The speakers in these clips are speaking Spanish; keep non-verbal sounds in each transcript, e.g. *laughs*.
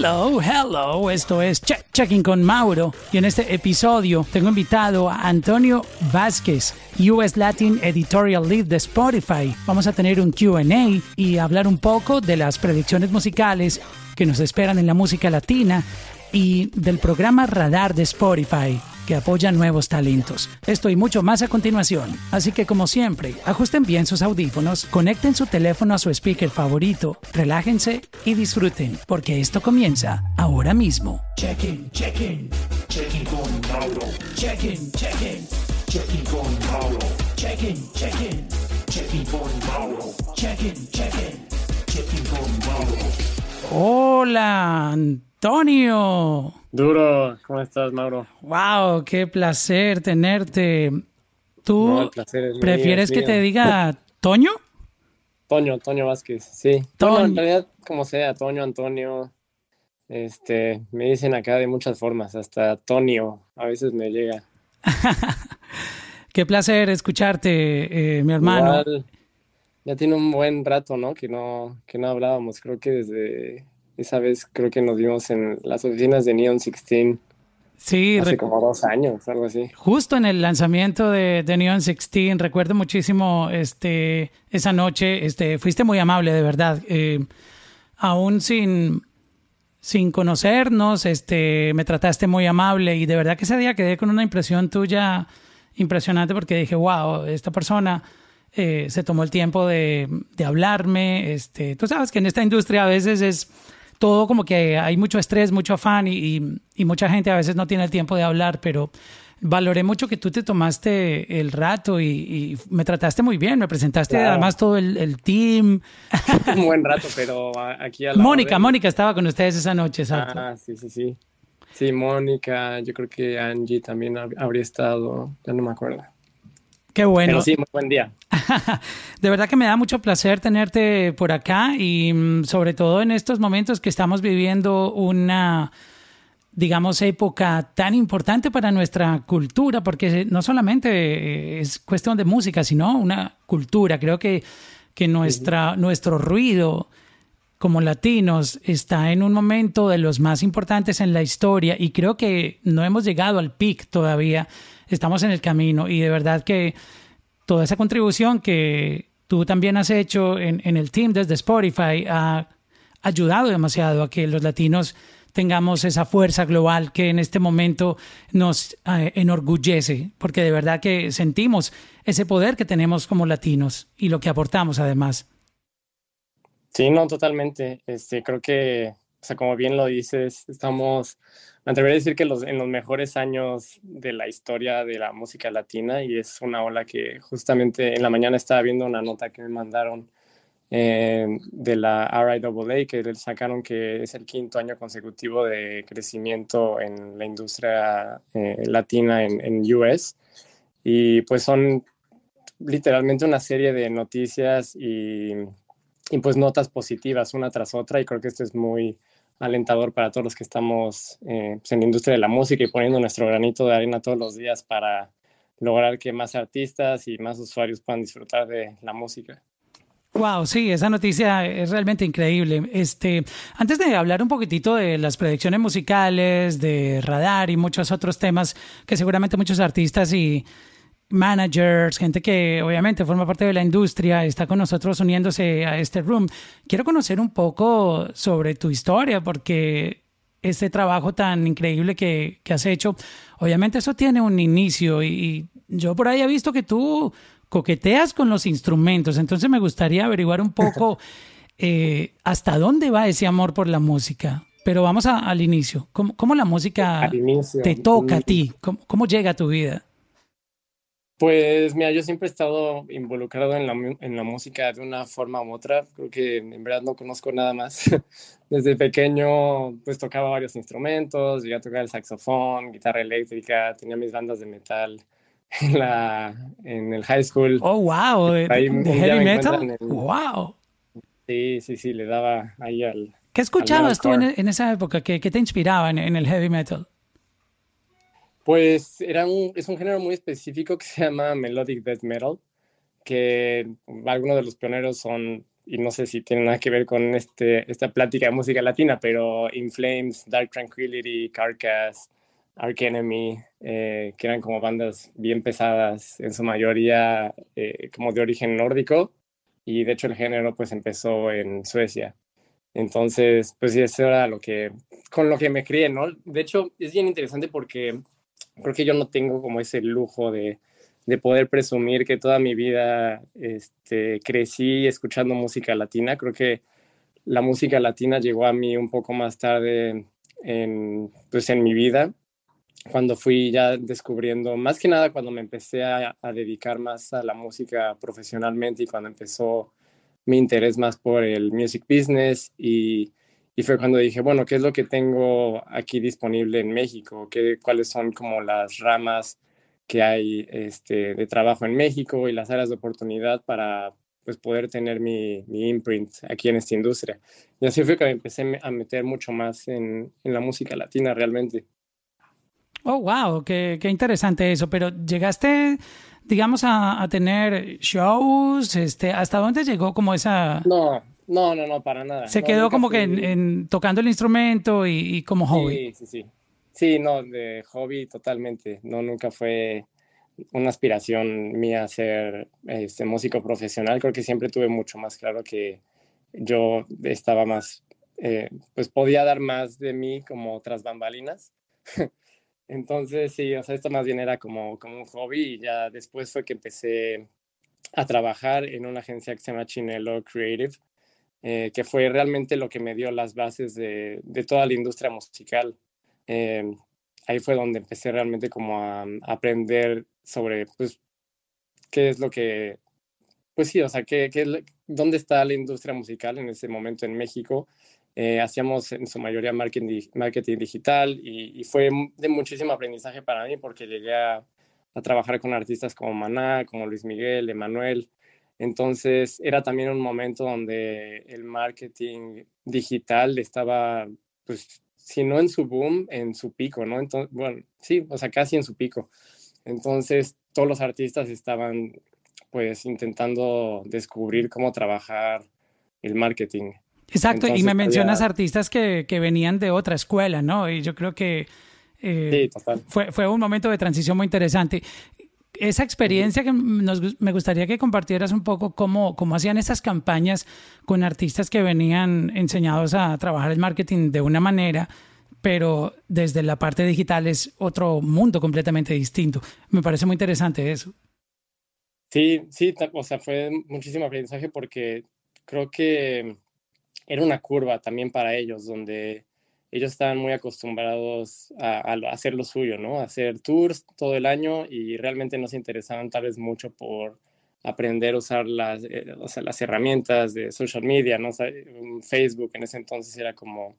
Hello, hello, esto es Checking con Mauro y en este episodio tengo invitado a Antonio Vázquez, US Latin Editorial Lead de Spotify. Vamos a tener un QA y hablar un poco de las predicciones musicales que nos esperan en la música latina y del programa Radar de Spotify que apoya nuevos talentos. Esto y mucho más a continuación. Así que como siempre, ajusten bien sus audífonos, conecten su teléfono a su speaker favorito, relájense y disfruten, porque esto comienza ahora mismo. Check-in, check-in, check-in con Mauro. Check-in, check-in, check-in con Mauro. Check-in, check-in, check-in con Mauro. Check-in, check-in, check-in con Mauro. Hola, Antonio. Duro, ¿cómo estás, Mauro? Wow, qué placer tenerte. ¿Tú prefieres que te diga Toño? Toño, Toño Vázquez, sí. Toño, en realidad, como sea, Toño, Antonio. Este, me dicen acá de muchas formas, hasta Tonio, a veces me llega. *laughs* qué placer escucharte, eh, mi hermano. ya tiene un buen rato, ¿no? Que no, que no hablábamos, creo que desde esa vez creo que nos vimos en las oficinas de Neon 16. Sí, hace como dos años, algo así. Justo en el lanzamiento de, Neon 16, recuerdo muchísimo este, esa noche, este, fuiste muy amable, de verdad. Eh, aún sin, sin conocernos, este, me trataste muy amable y de verdad que ese día quedé con una impresión tuya impresionante porque dije, wow, esta persona eh, se tomó el tiempo de, de hablarme. Este, tú sabes que en esta industria a veces es todo como que hay mucho estrés, mucho afán y, mucha gente a veces no tiene el tiempo de hablar, pero valoré mucho que tú te tomaste el rato y, me trataste muy bien, me presentaste además todo el, team. *laughs* Un buen rato, pero aquí a la Mónica, Mónica estaba con ustedes esa noche, exacto. Ah, sí, sí, sí. Sí, Mónica, yo creo que Angie también habría estado, ya no me acuerdo. Qué bueno. Pero sí, muy buen día. *laughs* de verdad que me da mucho placer tenerte por acá y mm, sobre todo en estos momentos que estamos viviendo una digamos, época tan importante para nuestra cultura, porque no solamente es cuestión de música, sino una cultura. Creo que, que nuestra, nuestro ruido como latinos está en un momento de los más importantes en la historia y creo que no hemos llegado al pic todavía estamos en el camino y de verdad que toda esa contribución que tú también has hecho en, el team desde Spotify ha ayudado demasiado a que los latinos tengamos esa fuerza global que en este momento nos eh, enorgullece, porque de verdad que sentimos ese poder que tenemos como latinos y lo que aportamos además. Sí, no, totalmente. Este, creo que, o sea, como bien lo dices, estamos me atrevería a decir que los, en los mejores años de la historia de la música latina y es una ola que justamente en la mañana estaba viendo una nota que me mandaron eh, de la RIAA que sacaron que es el quinto año consecutivo de crecimiento en la industria eh, latina en, en US y pues son literalmente una serie de noticias y, y pues notas positivas una tras otra y creo que esto es muy alentador para todos los que estamos eh, pues, en la industria de la música y poniendo nuestro granito de arena todos los días para lograr que más artistas y más usuarios puedan disfrutar de la música. Wow, sí, esa noticia es realmente increíble. Este, antes de hablar un poquitito de las predicciones musicales, de radar y muchos otros temas que seguramente muchos artistas y managers, gente que obviamente forma parte de la industria, está con nosotros uniéndose a este room. Quiero conocer un poco sobre tu historia, porque este trabajo tan increíble que, has hecho, obviamente eso tiene un inicio y, yo por ahí he visto que tú coqueteas con los instrumentos, entonces me gustaría averiguar un poco *laughs* eh, hasta dónde va ese amor por la música. Pero vamos al inicio. ¿Cómo, la música te toca a ti? ¿Cómo llega a tu vida? Pues mira, yo siempre he estado involucrado en la, en la música de una forma u otra. Creo que en verdad no conozco nada más. *laughs* Desde pequeño pues tocaba varios instrumentos, llegué a tocar el saxofón, guitarra eléctrica, tenía mis bandas de metal en, la, en el high school. Oh, wow, de, heavy metal. Wow. Sí, sí, sí, le daba ahí al... ¿Qué escuchabas tú en, en, esa época? ¿Qué, qué te inspiraba en, en el heavy metal? Pues era un, es un género muy específico que se llama Melodic Death Metal, que algunos de los pioneros son y no sé si tiene nada que ver con este, esta plática de música latina, pero In Flames, Dark Tranquility, Carcass, Ark Enemy, eh, que eran como bandas bien pesadas, en su mayoría eh, como de origen nórdico, y de hecho el género pues empezó en Suecia. Entonces, pues sí, eso era lo que, con lo que me crié, ¿no? De hecho, es bien interesante porque creo que yo no tengo como ese lujo de, de poder presumir que toda mi vida este, crecí escuchando música latina. Creo que la música latina llegó a mí un poco más tarde en, pues en mi vida, cuando fui ya descubriendo, más que nada cuando me empecé a, a dedicar más a la música profesionalmente y cuando empezó mi interés más por el music business y, y fue cuando dije, bueno, ¿qué es lo que tengo aquí disponible en México? ¿Qué, ¿Cuáles son como las ramas que hay este, de trabajo en México y las áreas de oportunidad para pues, poder tener mi, mi imprint aquí en esta industria? Y así fue que me empecé a meter mucho más en, en la música latina realmente. Oh, wow, qué, qué interesante eso. Pero llegaste, digamos, a, a, tener shows, este, ¿hasta dónde llegó como esa...? No, no, no, no, para nada. Se no, quedó como fui... que en, en, tocando el instrumento y, y, como hobby. Sí, sí, sí. Sí, no, de hobby totalmente. No, nunca fue una aspiración mía ser este, músico profesional. Creo que siempre tuve mucho más claro que yo estaba más, eh, pues podía dar más de mí como otras bambalinas. *laughs* Entonces, sí, o sea, esto más bien era como, como un hobby y ya después fue que empecé a trabajar en una agencia que se llama Chinelo Creative, eh, que fue realmente lo que me dio las bases de, de toda la industria musical. Eh, ahí fue donde empecé realmente como a, a, aprender sobre, pues, qué es lo que, pues sí, o sea, qué, qué, dónde está la industria musical en ese momento en México eh, hacíamos en su mayoría marketing, marketing digital y, y, fue de muchísimo aprendizaje para mí porque llegué a, a, trabajar con artistas como Maná, como Luis Miguel, Emanuel. Entonces era también un momento donde el marketing digital estaba, pues, si no en su boom, en su pico, ¿no? Entonces, bueno, sí, o sea, casi en su pico. Entonces todos los artistas estaban, pues, intentando descubrir cómo trabajar el marketing. Exacto, Entonces, y me mencionas artistas que, que, venían de otra escuela, ¿no? Y yo creo que eh, sí, fue, fue un momento de transición muy interesante. Esa experiencia que nos, me gustaría que compartieras un poco cómo, cómo hacían esas campañas con artistas que venían enseñados a trabajar el marketing de una manera, pero desde la parte digital es otro mundo completamente distinto. Me parece muy interesante eso. Sí, sí, o sea, fue muchísimo aprendizaje porque creo que era una curva también para ellos, donde ellos estaban muy acostumbrados a, hacer lo suyo, ¿no? Hacer tours todo el año y realmente no se interesaban tal vez mucho por aprender a usar las, eh, o sea, las herramientas de social media, ¿no? O Facebook en ese entonces era como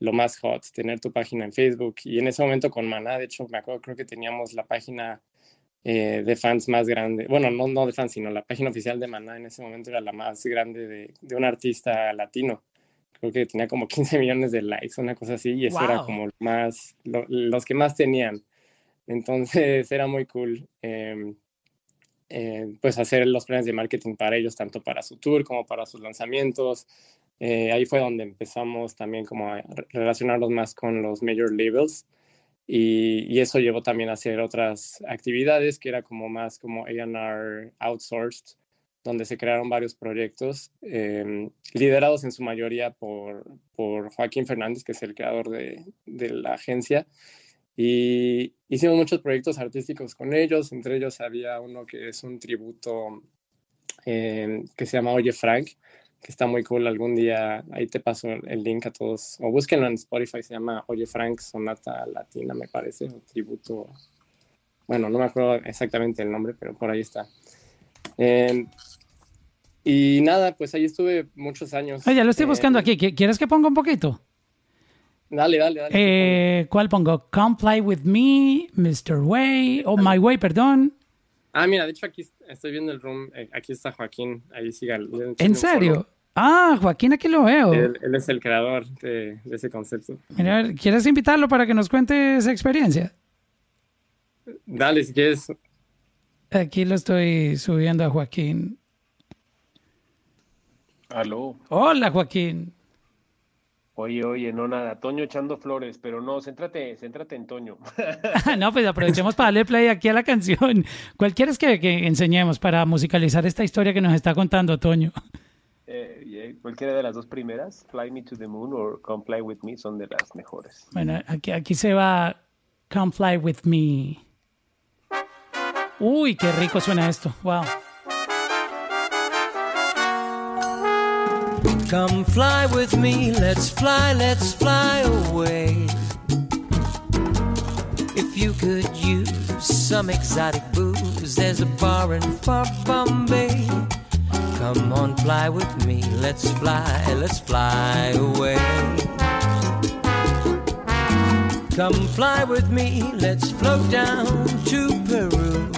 lo más hot, tener tu página en Facebook. Y en ese momento con Maná, de hecho, me acuerdo, creo que teníamos la página eh, de fans más grande, bueno, no, no de fans, sino la página oficial de Maná en ese momento era la más grande de, de un artista latino. Creo que tenía como *laughs* 15 millones de likes, una cosa así, y eso wow. era como más, lo, los que más tenían. Entonces *laughs* era muy cool. Eh, eh, pues hacer los planes de marketing para ellos, tanto para su tour como para sus lanzamientos. Eh, ahí fue donde empezamos también como a relacionarnos más con los major labels y, y, eso llevó también a hacer otras actividades que era como más como A&R outsourced, donde se crearon varios proyectos eh, liderados en su mayoría por, por, Joaquín Fernández, que es el creador de, de, la agencia. Y hicimos muchos proyectos artísticos con ellos, entre ellos había uno que es un tributo eh, que se llama Oye Frank, que está muy cool. Algún día ahí te paso el link a todos, o búsquenlo en Spotify, se llama Oye Frank Sonata Latina, me parece, o tributo. Bueno, no me acuerdo exactamente el nombre, pero por ahí está. Eh, y nada, pues ahí estuve muchos años. Oye, ya lo estoy buscando eh, aquí. ¿Quieres que ponga un poquito? Dale, dale, dale. Eh, ¿Cuál pongo? Comply with me, Mr. Way, o oh, My Way, perdón. Ah, mira, de hecho aquí estoy viendo el room. Eh, aquí está Joaquín. Ahí siga. ¿En serio? Ah, Joaquín, aquí lo veo. Él, él es el creador de, de, ese concepto. Mira, ¿quieres invitarlo para que nos cuente esa experiencia? Dale, si quieres. Aquí lo estoy subiendo a Joaquín. Aló. Hola, Joaquín. Oye, oye, no nada, Toño echando flores, pero no, céntrate, céntrate en Toño. *laughs* no, pues aprovechemos para darle play aquí a la canción. ¿Cuál quieres que, enseñemos para musicalizar esta historia que nos está contando Toño? Eh, cualquiera de las dos primeras, Fly Me to the Moon o Come Fly With Me, son de las mejores. Bueno, aquí, aquí se va Come Fly With Me. Uy, qué rico suena esto, wow. Come fly with me, let's fly, let's fly away. If you could use some exotic booze, there's a bar in far Bombay. Come on, fly with me, let's fly, let's fly away. Come fly with me, let's float down to Peru.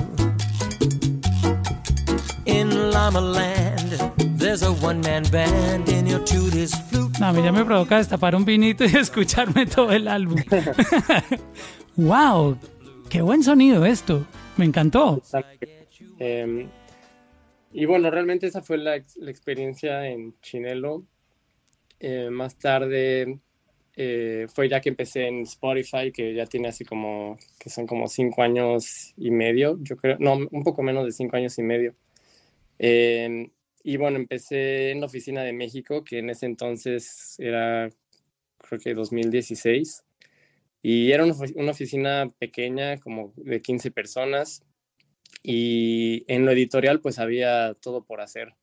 In Llama Land No, a mí ya me provoca destapar un vinito y *laughs* escucharme todo el álbum. *laughs* ¡Wow! ¡Qué buen sonido esto! Me encantó. Eh, y bueno, realmente esa fue la, la experiencia en Chinelo. Eh, más tarde eh, fue ya que empecé en Spotify, que ya tiene así como, que son como cinco años y medio, yo creo, no, un poco menos de cinco años y medio. Eh, y bueno, empecé en la oficina de México, que en ese entonces era, creo que 2016. Y era una, oficina pequeña, como de 15 personas. Y en lo editorial, pues había todo por hacer.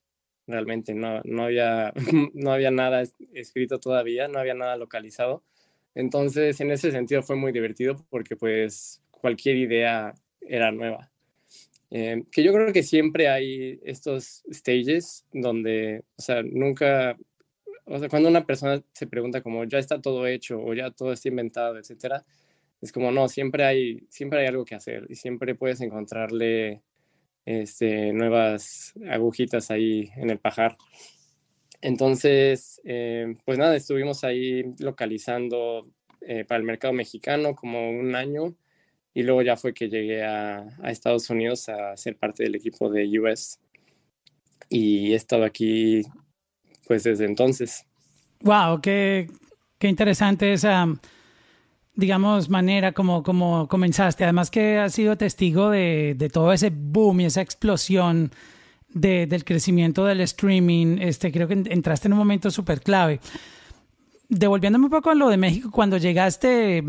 Realmente no, no, había, *laughs* no había nada escrito todavía, no había nada localizado. Entonces, en ese sentido fue muy divertido porque pues cualquier idea era nueva. Eh, que yo creo que siempre hay estos stages donde, o sea, nunca, o sea, cuando una persona se pregunta como ya está todo hecho o ya todo está inventado, etcétera, es como no, siempre hay, siempre hay algo que hacer y siempre puedes encontrarle este, nuevas agujitas ahí en el pajar. Entonces, eh, pues nada, estuvimos ahí localizando eh, para el mercado mexicano como un año y luego ya fue que llegué a, Estados Unidos a ser parte del equipo de US y he estado aquí pues desde entonces. Wow, qué, qué interesante esa, digamos, manera como, como comenzaste. Además que has sido testigo de, de todo ese boom y esa explosión de, del crecimiento del streaming. Este, creo que entraste en un momento súper clave. Devolviéndome un poco a lo de México, cuando llegaste,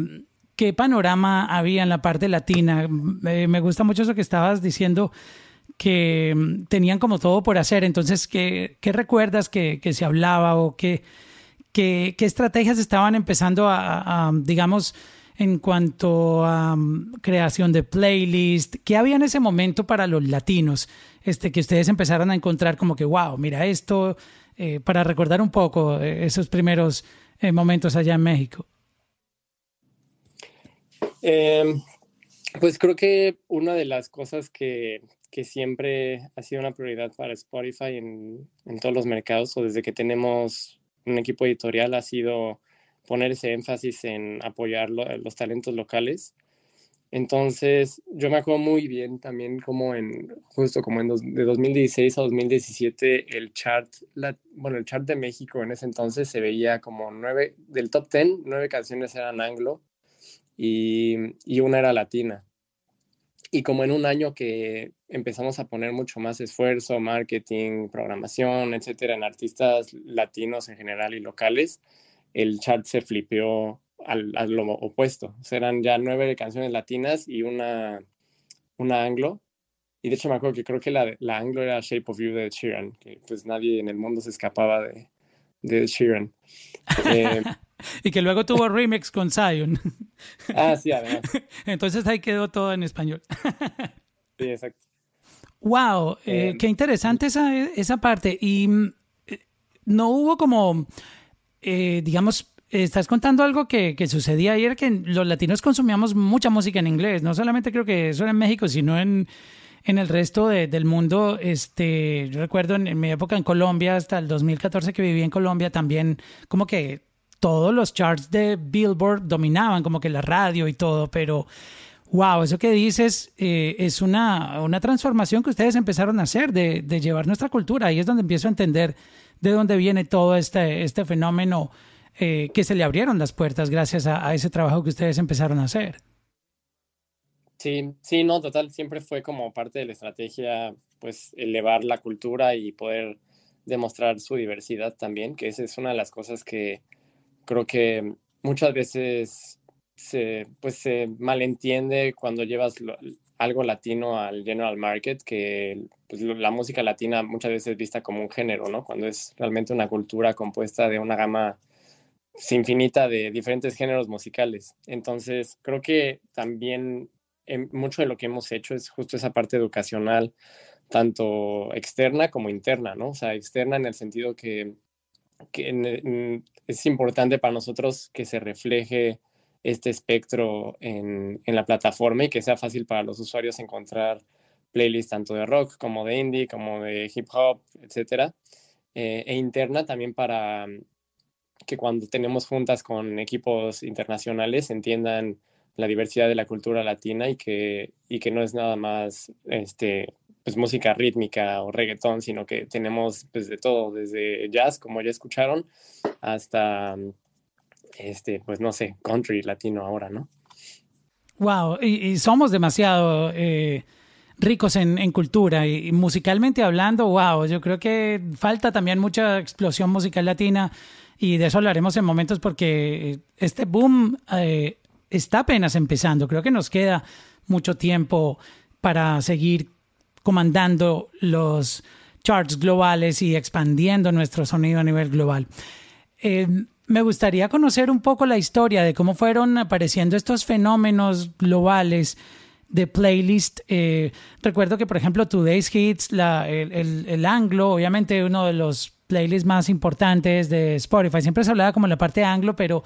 ¿Qué panorama había en la parte latina? me gusta mucho eso que estabas diciendo, que mm, tenían como todo por hacer. Entonces, ¿qué, recuerdas que, se hablaba o qué, estrategias estaban empezando a, digamos, en cuanto a mm, creación de playlist? ¿Qué había en ese momento para los latinos? Este, que ustedes empezaron a encontrar como que, wow, mira esto, eh, para recordar un poco eh, esos primeros eh, momentos allá en México. Em, pues creo que una de las cosas que, que, siempre ha sido una prioridad para Spotify en, en, todos los mercados o desde que tenemos un equipo editorial ha sido poner ese énfasis en apoyar los talentos locales. Entonces, yo me acuerdo muy bien también como en, justo como en de 2016 a 2017, el chart, bueno, el chart de México en ese entonces se veía como nueve, del top 10, nueve canciones eran anglo y, una era latina. Y como en un año que empezamos a poner mucho más esfuerzo, marketing, programación, etcétera, en artistas latinos en general y locales, el chat se flipeó al, a lo opuesto. O eran ya nueve canciones latinas y una, una anglo. Y de hecho me acuerdo que creo que la, la anglo era Shape of You de Sheeran, que pues nadie en el mundo se escapaba de, de Sheeran. *laughs* Eh, y que luego tuvo remix con Zion. *laughs* Ah, sí, además. *laughs* Entonces ahí quedó todo en español. Sí, exacto. Wow, eh, eh, qué interesante esa, esa parte. Y mm, no hubo como, eh, digamos, estás contando algo que, que, sucedía ayer, que los latinos consumíamos mucha música en inglés. No solamente creo que eso era en México, sino en, en el resto del mundo. Este, yo recuerdo en, en, mi época en Colombia, hasta el 2014 que viví en Colombia, también como que todos los charts de Billboard dominaban, como que la radio y todo, pero wow, eso que dices eh, es una, una transformación que ustedes empezaron a hacer de, llevar nuestra cultura. Ahí es donde empiezo a entender de dónde viene todo este, este fenómeno eh, que se le abrieron las puertas gracias a, ese trabajo que ustedes empezaron a hacer. Sí, sí, no, total, siempre fue como parte de la estrategia, pues elevar la cultura y poder demostrar su diversidad también, que esa es una de las cosas que creo que muchas veces se, pues, se malentiende cuando llevas algo latino al general market, que pues, la música latina muchas veces es vista como un género, ¿no? Cuando es realmente una cultura compuesta de una gama infinita de diferentes géneros musicales. Entonces, creo que también mucho de lo que hemos hecho es justo esa parte educacional, tanto externa como interna, ¿no? O sea, externa en el sentido que, que es importante para nosotros que se refleje este espectro en, en, la plataforma y que sea fácil para los usuarios encontrar playlists tanto de rock como de indie, como de hip hop, etcétera. Eh, e interna también para que cuando tenemos juntas con equipos internacionales entiendan la diversidad de la cultura latina y que, y que no es nada más este, pues, música rítmica o reggaetón, sino que tenemos pues, de todo, desde jazz, como ya escucharon, hasta este, pues no sé, country latino ahora, ¿no? Wow, y, somos demasiado eh, ricos en, cultura y, musicalmente hablando, wow, yo creo que falta también mucha explosión musical latina y de eso hablaremos en momentos porque este boom eh, está apenas empezando, creo que nos queda mucho tiempo para seguir comandando los charts globales y expandiendo nuestro sonido a nivel global. Eh, me gustaría conocer un poco la historia de cómo fueron apareciendo estos fenómenos globales de playlist. Eh, recuerdo que, por ejemplo, Today's Hits, la, el, el, anglo, obviamente uno de los playlists más importantes de Spotify, siempre se hablaba como la parte anglo, pero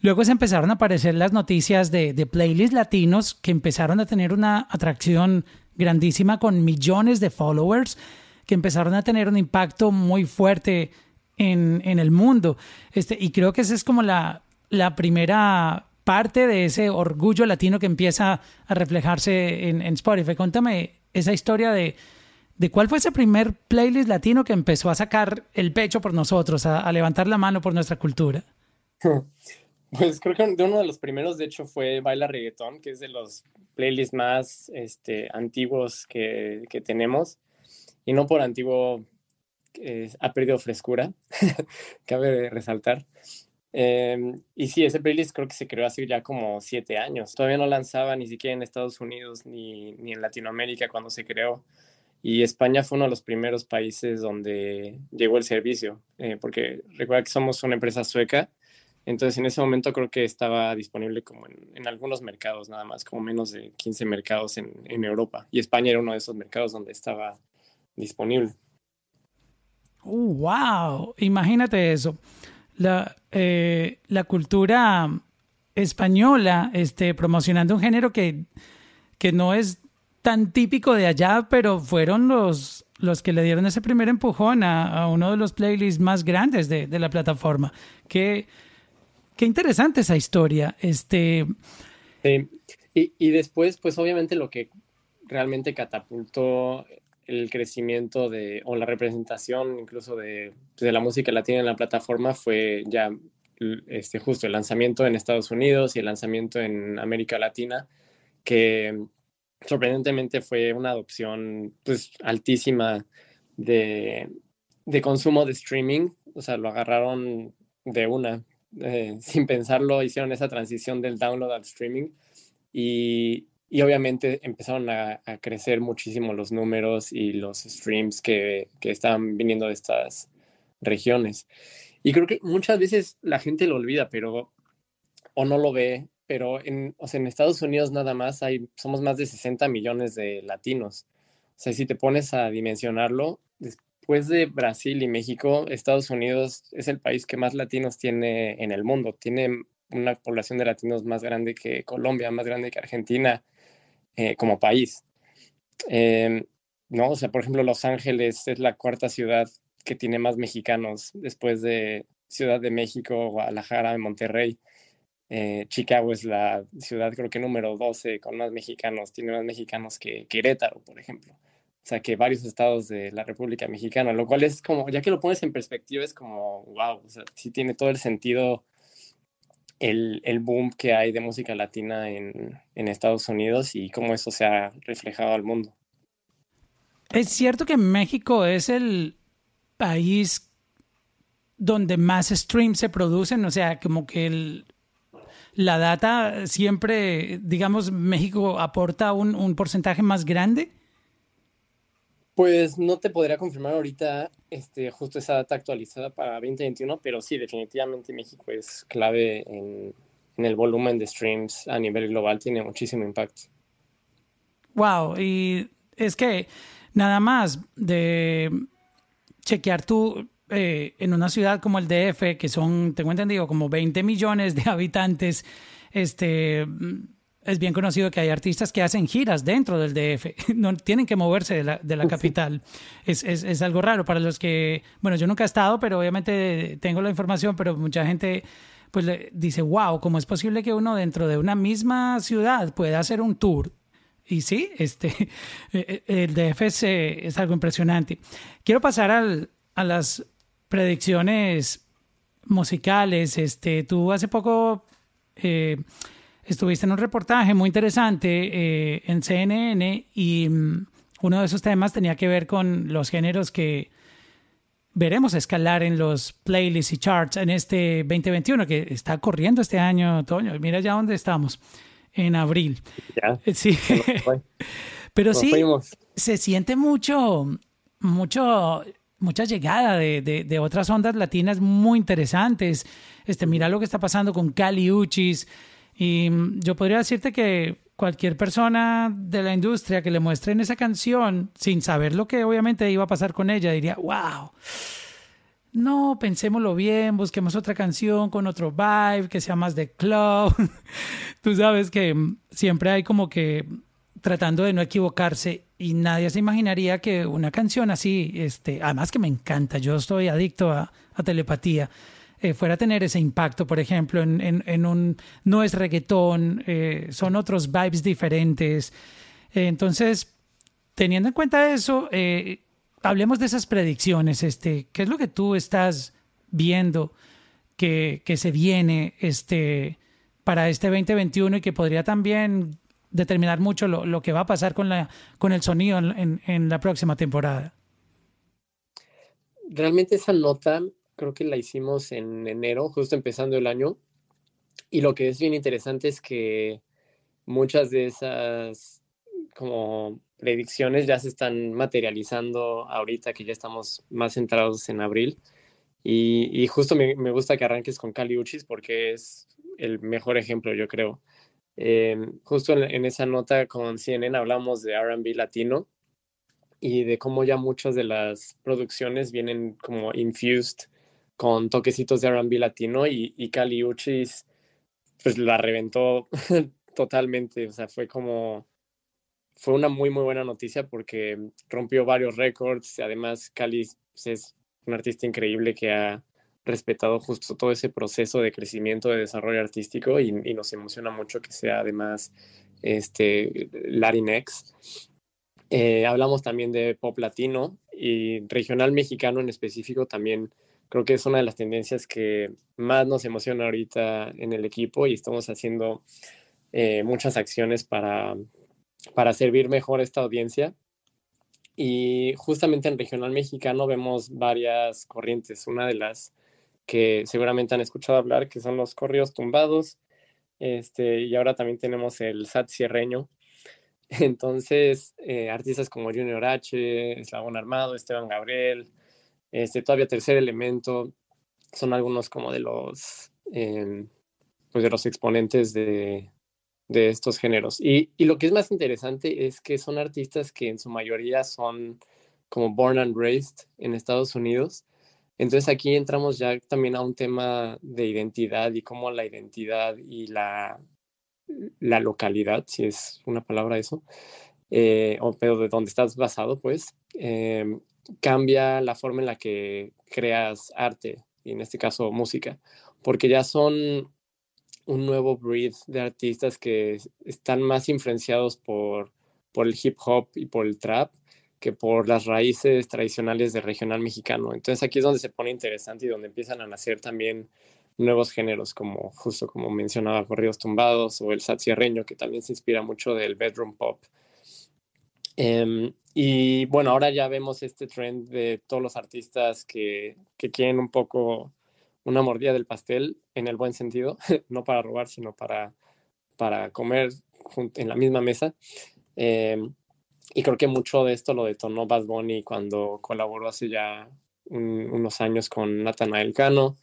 luego se empezaron a aparecer las noticias de, de playlists latinos que empezaron a tener una atracción grandísima con millones de followers, que empezaron a tener un impacto muy fuerte en, en el mundo. Este, y creo que esa es como la, la primera parte de ese orgullo latino que empieza a reflejarse en, Spotify. Cuéntame esa historia de, de, cuál fue ese primer playlist latino que empezó a sacar el pecho por nosotros, a, a, levantar la mano por nuestra cultura. *laughs* Pues creo que de uno de los primeros, de hecho, fue Baila Reggaetón, que es de los playlists más este, antiguos que, que tenemos. Y no por antiguo ha perdido frescura, *laughs* cabe resaltar. Em, y sí, ese playlist creo que se creó hace ya como siete años. Todavía no lanzaba ni siquiera en Estados Unidos ni, ni en Latinoamérica cuando se creó. Y España fue uno de los primeros países donde llegó el servicio, eh, porque recuerda que somos una empresa sueca. Entonces, en ese momento creo que estaba disponible como en, algunos mercados, nada más, como menos de 15 mercados en, Europa. Y España era uno de esos mercados donde estaba disponible. Uh, wow, imagínate eso. La, eh, la cultura española este, promocionando un género que, que no es tan típico de allá, pero fueron los, los que le dieron ese primer empujón a, uno de los playlists más grandes de, de la plataforma. Qué, qué interesante esa historia. Este... y, y, después, pues obviamente lo que realmente catapultó el crecimiento de, o la representación incluso de, de, la música latina en la plataforma fue ya este, justo el lanzamiento en Estados Unidos y el lanzamiento en América Latina, que sorprendentemente fue una adopción pues altísima de, de consumo de streaming, o sea, lo agarraron de una, eh, *laughs* sin pensarlo, hicieron esa transición del download al streaming y, y obviamente empezaron a, crecer muchísimo los números y los streams que, que estaban viniendo de estas regiones. Y creo que muchas veces la gente lo olvida, pero o no lo ve, pero en, o sea, en Estados Unidos nada más hay, somos más de 60 millones de latinos. O sea, si te pones a dimensionarlo, después de Brasil y México, Estados Unidos es el país que más latinos tiene en el mundo. Tiene una población de latinos más grande que Colombia, más grande que Argentina, eh, como país. Em, ¿no? O sea, por ejemplo, Los Ángeles es la cuarta ciudad que tiene más mexicanos después de Ciudad de México, Guadalajara, Monterrey. Eh, Chicago es la ciudad, creo que número 12 con más mexicanos, tiene más mexicanos que Querétaro, por ejemplo. Sea, que varios estados de la República Mexicana, lo cual es como, ya que lo pones en perspectiva, es como, wow, o sea, sí tiene todo el sentido el, el boom que hay de música latina en, en Estados Unidos y cómo eso se ha reflejado al mundo. Es cierto que México es el país donde más streams se producen, o sea, como que la data siempre, digamos, México aporta un, un, porcentaje más grande. Pues no te podría confirmar ahorita este, justo esa data actualizada para 2021, pero sí, definitivamente México es clave en, el volumen de streams a nivel global, tiene muchísimo impacto. Wow, y es que nada más de chequear tú eh, en una ciudad como el DF, que son, tengo entendido, como 20 millones de habitantes, este es bien conocido que hay artistas que hacen giras dentro del DF, *laughs* no tienen que moverse de la, de la capital. Es, es, es, algo raro para los que, bueno, yo nunca he estado, pero obviamente tengo la información, pero mucha gente pues le dice, wow, ¿cómo es posible que uno dentro de una misma ciudad pueda hacer un tour y sí, este, *laughs* eh, eh, el DF es, algo impresionante. Quiero pasar al, a las predicciones musicales. Este, tú hace poco eh, estuviste en un reportaje muy interesante en CNN y mm, uno de esos temas tenía que ver con los géneros que veremos escalar en los playlists y charts en este 2021 que está corriendo este año, Toño. Mira ya dónde estamos en abril. Ya. Sí. *laughs* Pero sí, se siente mucho, mucho, mucha llegada de, de, de, otras ondas latinas muy interesantes. Este, mira lo que está pasando con Cali Uchis. Y yo podría decirte que cualquier persona de la industria que le muestren esa canción, sin saber lo que obviamente iba a pasar con ella, diría, wow no, pensémoslo bien, busquemos otra canción con otro vibe, que sea más de club. *laughs* Tú sabes que siempre hay como que tratando de no equivocarse y nadie se imaginaría que una canción así, este, además que me encanta, yo estoy adicto a, telepatía, eh, fuera a tener ese impacto, por ejemplo, en, un, no es reggaetón, eh, son otros vibes diferentes. Eh, entonces, teniendo en cuenta eso, hablemos de esas predicciones. Este, ¿Qué es lo que tú estás viendo que, se viene este, para este 2021 y que podría también determinar mucho lo, que va a pasar con, el sonido en, la próxima temporada? Realmente esa nota creo que la hicimos en enero, justo empezando el año. Y lo que es bien interesante es que muchas de esas como predicciones ya se están materializando ahorita que ya estamos más centrados en abril. Y, y justo me, me, gusta que arranques con Cali Uchis porque es el mejor ejemplo, yo creo. Eh, justo en, en, esa nota con CNN hablamos de RB latino y de cómo ya muchas de las producciones vienen como infused con toquecitos de RB latino y, y Cali Uchis pues la reventó *laughs* totalmente, o sea, fue como fue una muy, muy buena noticia porque rompió varios récords. Además, Cali es un artista increíble que ha respetado justo todo ese proceso de crecimiento, de desarrollo artístico y, nos emociona mucho que sea además este, Latinx. Eh, hablamos también de pop latino y regional mexicano en específico también creo que es una de las tendencias que más nos emociona ahorita en el equipo y estamos haciendo eh, muchas acciones para, para servir mejor esta audiencia. Y justamente en regional mexicano vemos varias corrientes. Una de las que seguramente han escuchado hablar, que son los corridos tumbados. Este, y ahora también tenemos el SAT cierreño. *laughs* Entonces, eh, artistas como Junior H, Eslabón Armado, Esteban Gabriel, este, todavía Tercer Elemento, son algunos como de los, eh, pues de los exponentes de, de estos géneros. Y, y, lo que es más interesante es que son artistas que en su mayoría son como born and raised en Estados Unidos. Entonces aquí entramos ya también a un tema de identidad y cómo la identidad y la, la localidad, si es una palabra eso, eh, o pero de dónde estás basado, pues, eh, cambia la forma en la que creas arte, y en este caso música, porque ya son un nuevo breed de artistas que están más influenciados por, por el hip hop y por el trap que por las raíces tradicionales del regional mexicano. Entonces aquí es donde se pone interesante y donde empiezan a nacer también nuevos géneros, como justo como mencionaba, corridos tumbados o el satsierreño, que también se inspira mucho del bedroom pop. Em, y bueno, ahora ya vemos este trend de todos los artistas que, que quieren un poco una mordida del pastel en el buen sentido, *laughs* no para robar, sino para, para comer en la misma mesa. Em, y creo que mucho de esto lo detonó Bad Bunny cuando colaboró hace ya unos años con Nathanael Cano.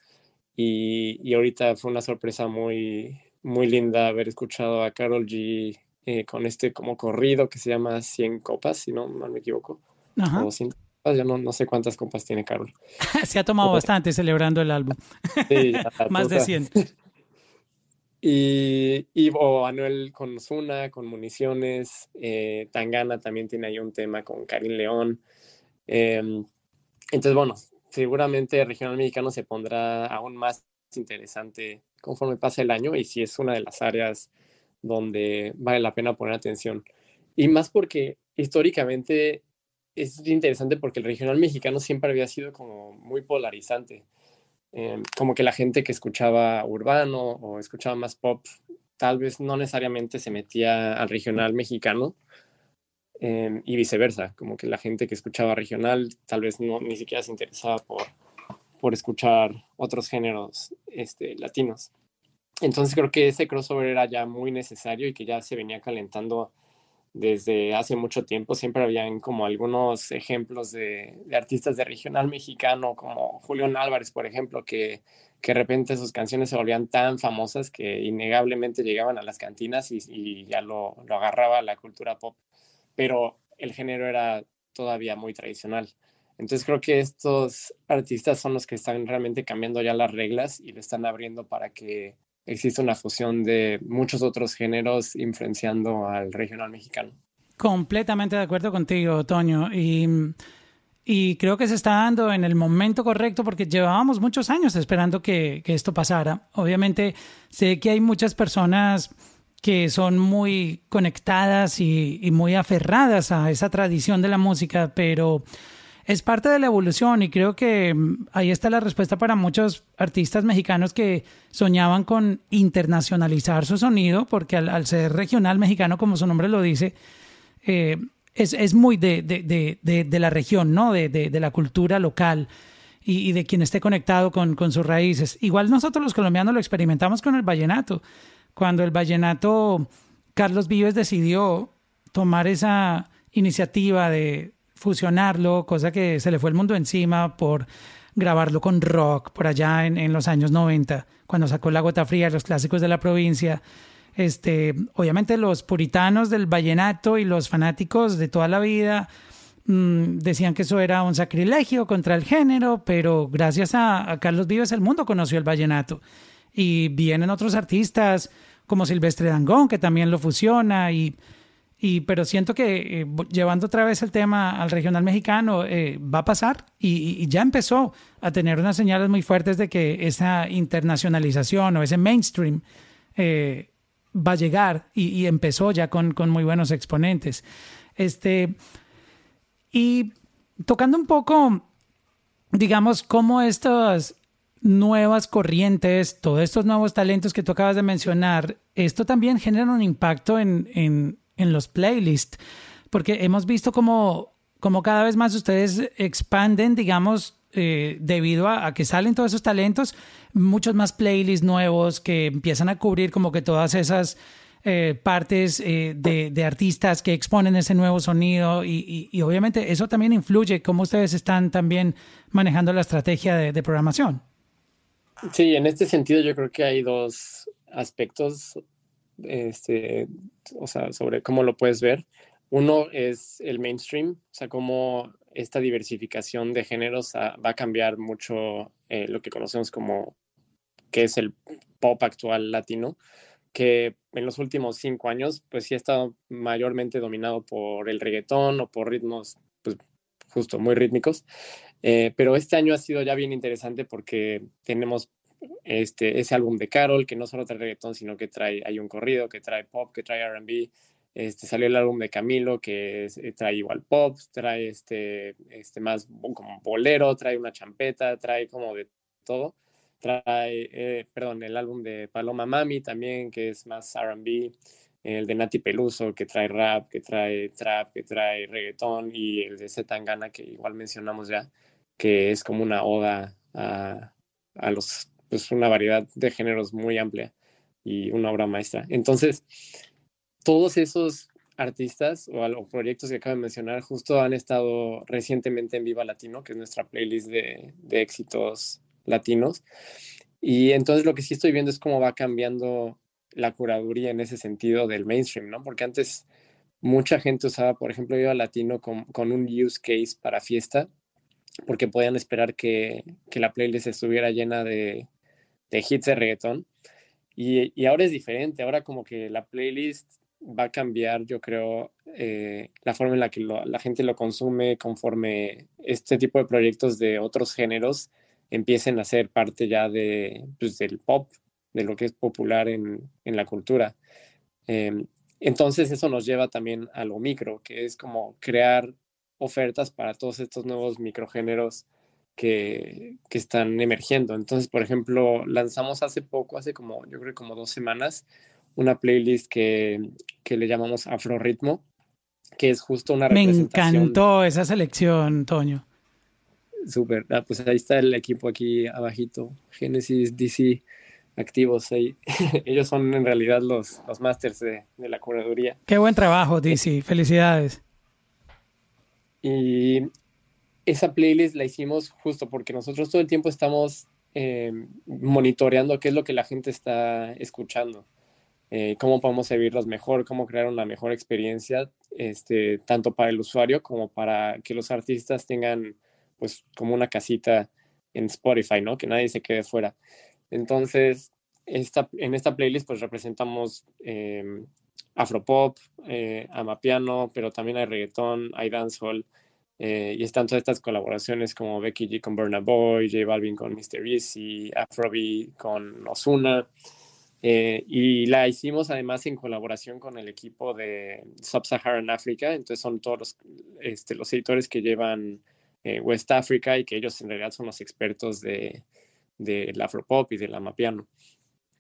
Y, y, ahorita fue una sorpresa muy, muy linda haber escuchado a Carol G eh, con este como corrido que se llama 100 copas, si no mal me equivoco. Ajá. O 100 copas, yo no, no, sé cuántas copas tiene Carol. *laughs* se ha tomado bastante celebrando el álbum. *laughs* Sí, *laughs* Más de 100. Y, y o Anuel con Zuna, con Municiones, eh, Tangana también tiene ahí un tema con Karim León. Eh, entonces, bueno, seguramente el regional mexicano se pondrá aún más interesante conforme pasa el año y si es una de las áreas donde vale la pena poner atención. Y más porque históricamente es interesante porque el regional mexicano siempre había sido como muy polarizante. Em, como que la gente que escuchaba urbano o escuchaba más pop, tal vez no necesariamente se metía al regional mexicano em, y viceversa, como que la gente que escuchaba regional tal vez no ni siquiera se interesaba por, por escuchar otros géneros este, latinos. Entonces creo que ese crossover era ya muy necesario y que ya se venía calentando desde hace mucho tiempo. Siempre habían como algunos ejemplos de, artistas de regional mexicano, como Julián Álvarez, por ejemplo, que, que de repente sus canciones se volvían tan famosas que innegablemente llegaban a las cantinas y, ya lo, lo agarraba la cultura pop. Pero el género era todavía muy tradicional. Entonces creo que estos artistas son los que están realmente cambiando ya las reglas y le están abriendo para que existe una fusión de muchos otros géneros influenciando al regional mexicano. Completamente de acuerdo contigo, Toño. Y, creo que se está dando en el momento correcto porque llevábamos muchos años esperando que, que esto pasara. Obviamente sé que hay muchas personas que son muy conectadas y, y muy aferradas a esa tradición de la música, pero es parte de la evolución y creo que mm, ahí está la respuesta para muchos artistas mexicanos que soñaban con internacionalizar su sonido, porque al, ser regional mexicano, como su nombre lo dice, eh, es, muy de, la región, ¿no? de, la cultura local y, de quien esté conectado con, con sus raíces. Igual nosotros los colombianos lo experimentamos con el vallenato. Cuando el vallenato, Carlos Vives decidió tomar esa iniciativa de fusionarlo, cosa que se le fue el mundo encima por grabarlo con rock por allá en, los años 90, cuando sacó La Gota Fría, los clásicos de la provincia. Este, obviamente los puritanos del vallenato y los fanáticos de toda la vida mm, decían que eso era un sacrilegio contra el género, pero gracias a, a Carlos Vives el mundo conoció el vallenato. Y vienen otros artistas como Silvestre Dangón, que también lo fusiona, y y, pero siento que eh, llevando otra vez el tema al regional mexicano, eh, va a pasar y, ya empezó a tener unas señales muy fuertes de que esa internacionalización o ese mainstream eh, va a llegar y, empezó ya con, muy buenos exponentes. Este, y tocando un poco, digamos, cómo estas nuevas corrientes, todos estos nuevos talentos que tú acabas de mencionar, esto también genera un impacto en en los playlists, porque hemos visto como, como cada vez más ustedes expanden, digamos, eh, debido a, que salen todos esos talentos, muchos más playlists nuevos que empiezan a cubrir como que todas esas eh, partes eh, de, artistas que exponen ese nuevo sonido y, obviamente eso también influye cómo ustedes están también manejando la estrategia de, de programación. Sí, en este sentido yo creo que hay dos aspectos este, o sea, sobre cómo lo puedes ver. Uno es el mainstream, o sea, cómo esta diversificación de géneros va a cambiar mucho eh, lo que conocemos como que es el pop actual latino, que en los últimos cinco años, pues sí ha estado mayormente dominado por el reggaetón o por ritmos, pues justo muy rítmicos. Eh, pero este año ha sido ya bien interesante porque tenemos este, ese álbum de Carol, que no solo trae reggaetón, sino que trae, hay un corrido, que trae pop, que trae RB, Este, salió el álbum de Camilo que eh, trae igual pop, trae este, este más como bolero, trae una champeta, trae como de todo. Trae, eh, perdón, el álbum de Paloma Mami también, que es más RB. El de Nati Peluso, que trae rap, que trae trap, que trae reggaetón. Y el de Zetangana, que igual mencionamos ya, que es como una oda a, a los, pues una variedad de géneros muy amplia y una obra maestra. Entonces, todos esos artistas o los proyectos que acabo de mencionar justo han estado recientemente en Viva Latino, que es nuestra playlist de, de éxitos latinos. Y entonces lo que sí estoy viendo es cómo va cambiando la curaduría en ese sentido del mainstream, ¿no? Porque antes mucha gente usaba, por ejemplo, Viva Latino con, con un use case para fiesta, porque podían esperar que, que la playlist estuviera llena de, de hits de reggaetón. Y, ahora es diferente, ahora como que la playlist va a cambiar, yo creo, eh, la forma en la que la gente lo consume conforme este tipo de proyectos de otros géneros empiecen a ser parte ya de, pues, del pop, de lo que es popular en, en la cultura. Eh, entonces eso nos lleva también a lo micro, que es como crear ofertas para todos estos nuevos microgéneros que, que están emergiendo. Entonces, por ejemplo, lanzamos hace poco, hace como, yo creo como dos semanas, una playlist que, que le llamamos Afroritmo, que es justo una Me encantó esa selección, Toño. Súper, ah, pues ahí está el equipo aquí abajito, Genesis DC activos ahí. *laughs* Ellos son en realidad los, los masters de, de, la curaduría. Qué buen trabajo, DC, felicidades. Y esa playlist la hicimos justo porque nosotros todo el tiempo estamos eh, monitoreando qué es lo que la gente está escuchando eh, cómo podemos servirlos mejor, cómo crear una mejor experiencia, este, tanto para el usuario como para que los artistas tengan, pues, como una casita en Spotify, ¿no? Que nadie se quede fuera. Entonces, esta, en esta playlist, pues, representamos eh, afropop, eh, amapiano, pero también hay reggaetón, hay dancehall, eh, y están todas estas colaboraciones como Becky G con Burna Boy, J Balvin con Mr. Easy, Afrobeat con Ozuna. Eh, y la hicimos además en colaboración con el equipo de Sub-Saharan Africa, entonces son todos los, este, editores que llevan eh, West Africa y que ellos en realidad son los expertos de, del Afropop y del Amapiano.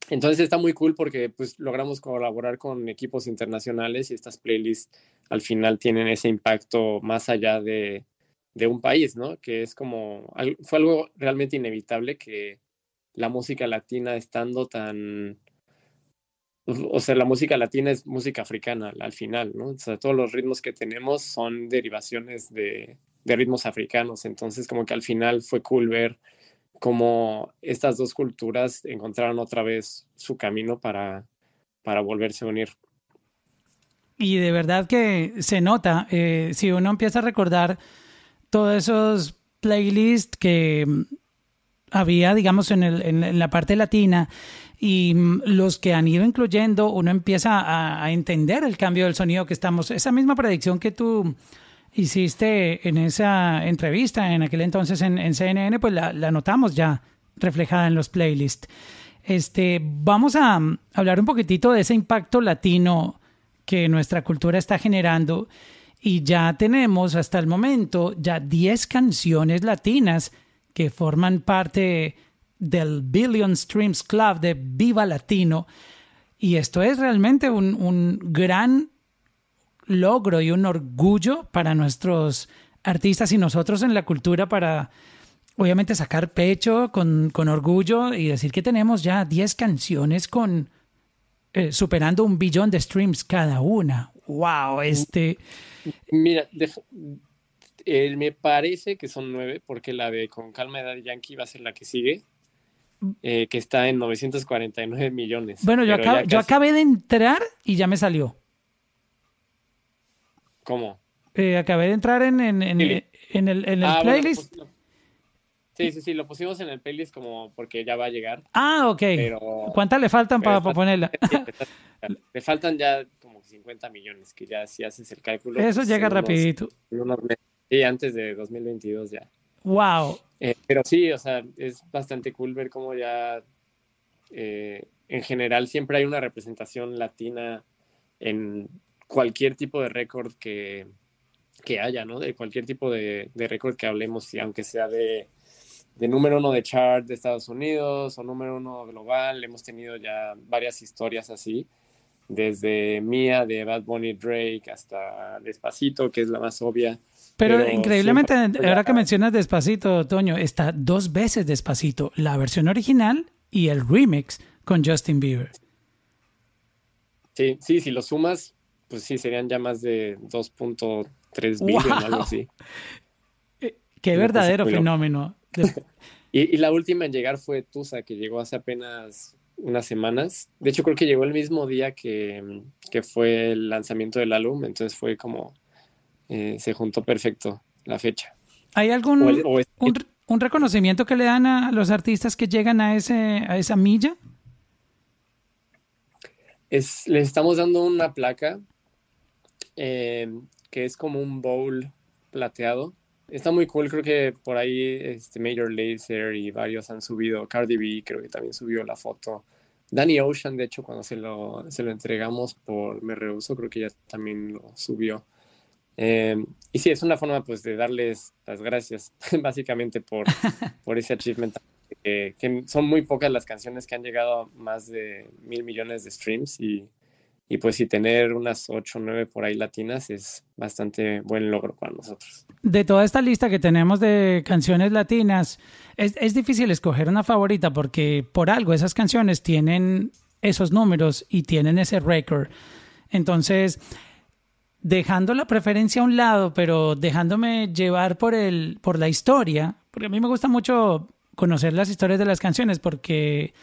Entonces está muy cool porque pues logramos colaborar con equipos internacionales y estas playlists al final tienen ese impacto más allá de, de un país, ¿no? Que es como, fue algo realmente inevitable que la música latina estando tan o sea, la música latina es música africana al final, ¿no? Todos los ritmos que tenemos son derivaciones de, de ritmos africanos, entonces como que al final fue cool ver cómo estas dos culturas encontraron otra vez su camino para, para volverse a unir. Y de verdad que se nota, eh, si uno empieza a recordar todos esos playlists que había, digamos, en, el, en la parte latina, y mm, los que han ido incluyendo, uno empieza a, a, entender el cambio del sonido que estamos, esa misma predicción que tú hiciste en esa entrevista en aquel entonces en, CNN, pues la, notamos ya reflejada en los playlists. Este, vamos a mm, hablar un poquitito de ese impacto latino que nuestra cultura está generando y ya tenemos hasta el momento ya 10 canciones latinas que forman parte del Billion Streams Club de Viva Latino. Y esto es realmente un gran logro y un orgullo para nuestros artistas y nosotros en la cultura para obviamente sacar pecho con, con orgullo y decir que tenemos ya 10 canciones con eh, superando un billón de streams cada una. ¡Wow! Este. Mira, eh, me parece que son nueve, porque la de Con Calma de Yankee va a ser la que sigue. Eh, que está en 949 millones. Bueno, yo, acab yo, acabé de entrar y ya me salió. ¿Cómo? Eh, acabé de entrar en, en, en, sí. en el, el ah, playlist. Bueno, pues, sí, sí, sí, lo pusimos en el playlist como porque ya va a llegar. Ah, ok. Pero, ¿Cuántas le faltan para pa ponerla? *laughs* le faltan ya como 50 millones, que ya si haces el cálculo. Eso pues, llega rapidito. Unos meses, sí, antes de 2022 ya. Wow. Eh, pero sí, o sea, es bastante cool ver cómo ya eh, en general siempre hay una representación latina en cualquier tipo de récord que, que haya, ¿no? De cualquier tipo de, de récord que hablemos, aunque sea de, de número uno de chart de Estados Unidos o número uno global. Hemos tenido ya varias historias así, desde Mía, de Bad Bunny Drake, hasta Despacito, que es la más obvia. Pero, increíblemente, ahora que mencionas Despacito, Toño, está dos veces Despacito, la versión original y el remix con Justin Bieber. Sí, sí, si lo sumas, pues sí, serían ya más de 2.3 billones, algo así. *laughs* Eh, qué verdadero fenómeno. *laughs* y, la última en llegar fue Tusa, que llegó hace apenas unas semanas. De hecho, creo que llegó el mismo día que, fue el lanzamiento del álbum, entonces fue como, eh, se juntó perfecto la fecha. ¿Hay algún un, reconocimiento que le dan a los artistas que llegan a, ese, a esa milla? Es, les estamos dando una placa eh, que es como un bowl plateado está muy cool, creo que por ahí este Major Lazer y varios han subido, Cardi B creo que también subió la foto. Danny Ocean, de hecho, cuando se lo, se lo entregamos por Me Rehuso, creo que ya también lo subió. Em, y sí, es una forma pues de darles las gracias, *laughs* básicamente, por, *laughs* por ese achievement. que son muy pocas las canciones que han llegado a más de mil millones de streams y, y pues si tener unas 8 o 9 por ahí latinas es bastante buen logro para nosotros. De toda esta lista que tenemos de canciones latinas, es, es difícil escoger una favorita porque por algo esas canciones tienen esos números y tienen ese récord. Entonces, dejando la preferencia a un lado, pero dejándome llevar por, el, por la historia, porque a mí me gusta mucho conocer las historias de las canciones porque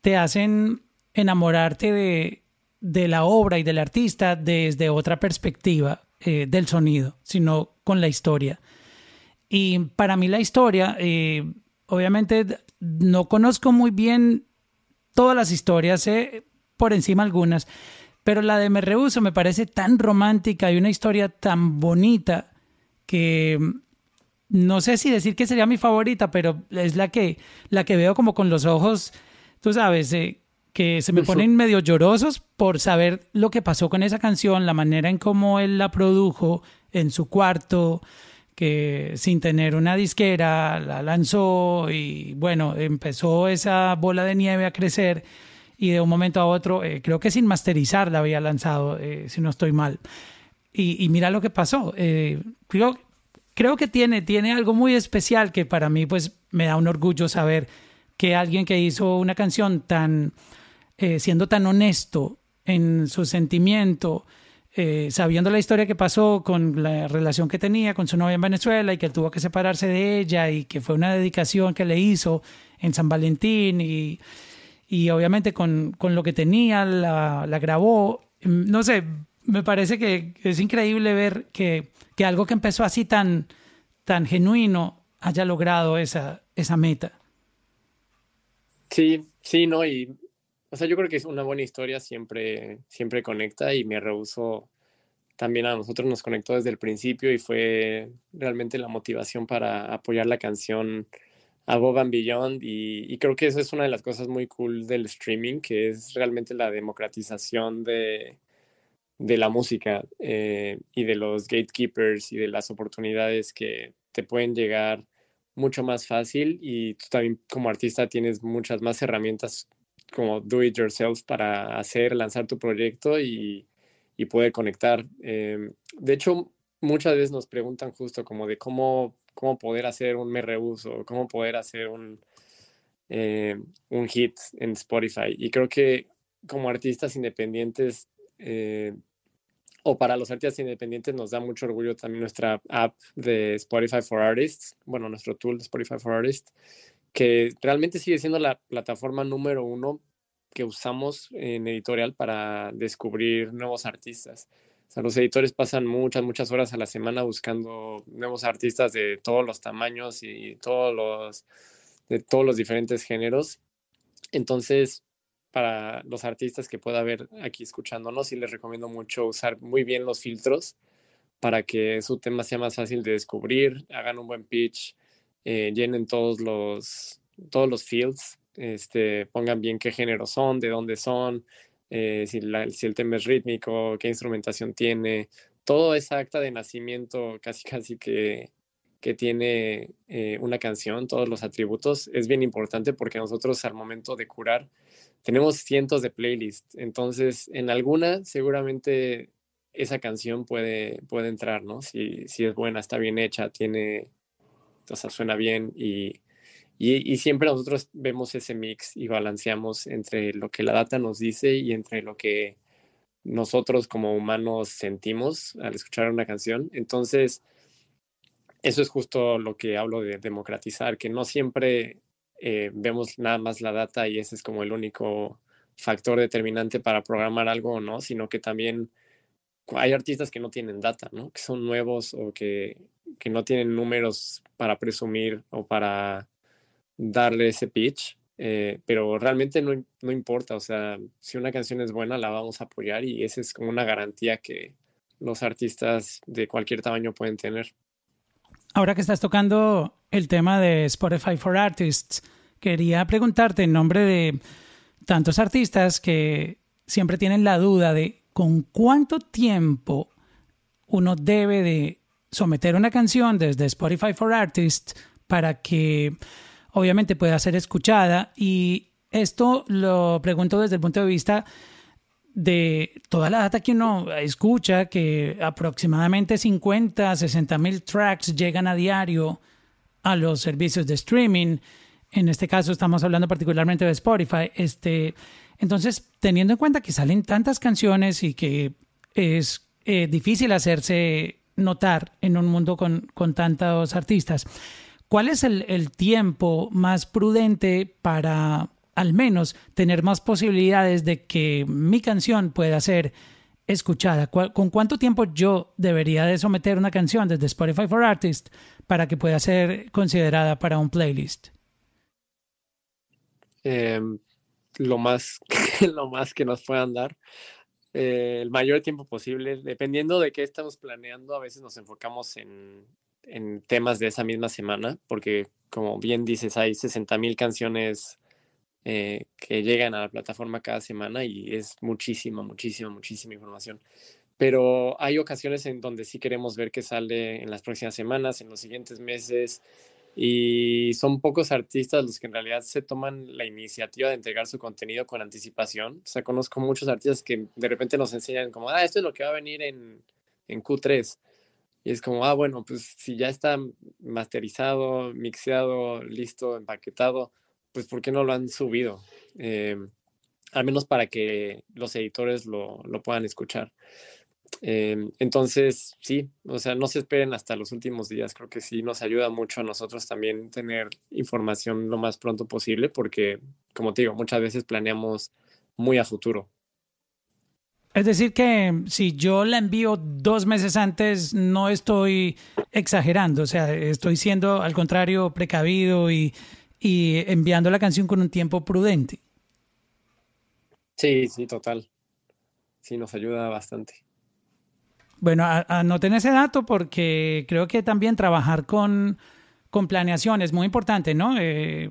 te hacen enamorarte de de la obra y del artista desde otra perspectiva eh, del sonido, sino con la historia. Y para mí la historia, eh, obviamente no conozco muy bien todas las historias, sé por encima algunas, pero la de Me Rehuso me parece tan romántica y una historia tan bonita que no sé si decir que sería mi favorita, pero es la que, la que veo como con los ojos, tú sabes, eh, que se me ponen medio llorosos por saber lo que pasó con esa canción, la manera en cómo él la produjo en su cuarto, que sin tener una disquera la lanzó y bueno, empezó esa bola de nieve a crecer y de un momento a otro, eh, creo que sin masterizar la había lanzado, eh, si no estoy mal. Y, mira lo que pasó. Eh, creo, creo que tiene, tiene algo muy especial que para mí pues me da un orgullo saber que alguien que hizo una canción tan eh, siendo tan honesto en su sentimiento, eh, sabiendo la historia que pasó con la relación que tenía con su novia en Venezuela y que tuvo que separarse de ella y que fue una dedicación que le hizo en San Valentín y, y obviamente con, con, lo que tenía la, la, grabó. Mm, no sé, me parece que es increíble ver que, que algo que empezó así tan, tan genuino haya logrado esa, esa meta. Sí, sí, no, y o sea, yo creo que es una buena historia, siempre, siempre conecta y me rehuso también a nosotros nos conectó desde el principio y fue realmente la motivación para apoyar la canción Above and Beyond y, creo que eso es una de las cosas muy cool del streaming, que es realmente la democratización de, de la música eh, y de los gatekeepers y de las oportunidades que te pueden llegar mucho más fácil y tú también como artista tienes muchas más herramientas como do it yourself para hacer, lanzar tu proyecto y, y poder conectar. Em, de hecho, muchas veces nos preguntan justo como de cómo, cómo poder hacer un me o cómo poder hacer un, eh, un hit en Spotify. Y creo que como artistas independientes, eh, o para los artistas independientes nos da mucho orgullo también nuestra app de Spotify for Artists, bueno, nuestro tool de Spotify for Artists, que realmente sigue siendo la plataforma número uno que usamos en editorial para descubrir nuevos artistas. O sea, los editores pasan muchas, muchas horas a la semana buscando nuevos artistas de todos los tamaños y todos los, de todos los diferentes géneros. Entonces, para los artistas que pueda haber aquí escuchándonos, sí les recomiendo mucho usar muy bien los filtros para que su tema sea más fácil de descubrir, hagan un buen pitch, eh, llenen todos los, todos los fields, este, pongan bien qué género son, de dónde son, eh, si, si, el tema es rítmico, qué instrumentación tiene, todo esa acta de nacimiento casi casi que, que tiene eh, una canción, todos los atributos, es bien importante porque nosotros al momento de curar tenemos cientos de playlists, entonces en alguna seguramente esa canción puede, puede entrar, ¿no? Si, si es buena, está bien hecha, tiene, o sea, suena bien y, y, siempre nosotros vemos ese mix y balanceamos entre lo que la data nos dice y entre lo que nosotros como humanos sentimos al escuchar una canción. Entonces, eso es justo lo que hablo de democratizar, que no siempre eh, vemos nada más la data y ese es como el único factor determinante para programar algo o no, sino que también hay artistas que no tienen data, ¿no? Que son nuevos o que, que no tienen números para presumir o para darle ese pitch, eh, pero realmente no, no, importa, o sea, si una canción es buena, la vamos a apoyar y esa es como una garantía que los artistas de cualquier tamaño pueden tener. Ahora que estás tocando el tema de Spotify for Artists, quería preguntarte en nombre de tantos artistas que siempre tienen la duda de con cuánto tiempo uno debe de someter una canción desde Spotify for Artists para que obviamente pueda ser escuchada y esto lo pregunto desde el punto de vista de toda la data que uno escucha, que aproximadamente 50, 60 mil tracks llegan a diario a los servicios de streaming. En este caso estamos hablando particularmente de Spotify. Este, entonces, teniendo en cuenta que salen tantas canciones y que es eh, difícil hacerse notar en un mundo con, con tantos artistas, ¿cuál es el, el tiempo más prudente para al menos tener más posibilidades de que mi canción pueda ser escuchada. ¿Con cuánto tiempo yo debería de someter una canción desde Spotify for Artists para que pueda ser considerada para un playlist? Em, lo, más, *laughs* lo más que nos puedan dar. Eh, el mayor tiempo posible, dependiendo de qué estamos planeando, a veces nos enfocamos en, en temas de esa misma semana, porque como bien dices, hay 60 mil canciones eh, que llegan a la plataforma cada semana y es muchísima, muchísima, muchísima información. Pero hay ocasiones en donde sí queremos ver qué sale en las próximas semanas, en los siguientes meses, y son pocos artistas los que en realidad se toman la iniciativa de entregar su contenido con anticipación. O sea, conozco muchos artistas que de repente nos enseñan como, ah, esto es lo que va a venir en, en Q3. Y es como, ah, bueno, pues si ya está masterizado, mixeado, listo, empaquetado, pues ¿por qué no lo han subido? Em, al menos para que los editores lo, puedan escuchar. Em, entonces, sí, o sea, no se esperen hasta los últimos días. Creo que sí nos ayuda mucho a nosotros también tener información lo más pronto posible, porque, como te digo, muchas veces planeamos muy a futuro. Es decir, que si yo la envío dos meses antes, no estoy exagerando, o sea, estoy siendo al contrario precavido y y enviando la canción con un tiempo prudente. Sí, sí, total. Sí, nos ayuda bastante. Bueno, anoten ese dato porque creo que también trabajar con, con planeación es muy importante, ¿no? Eh,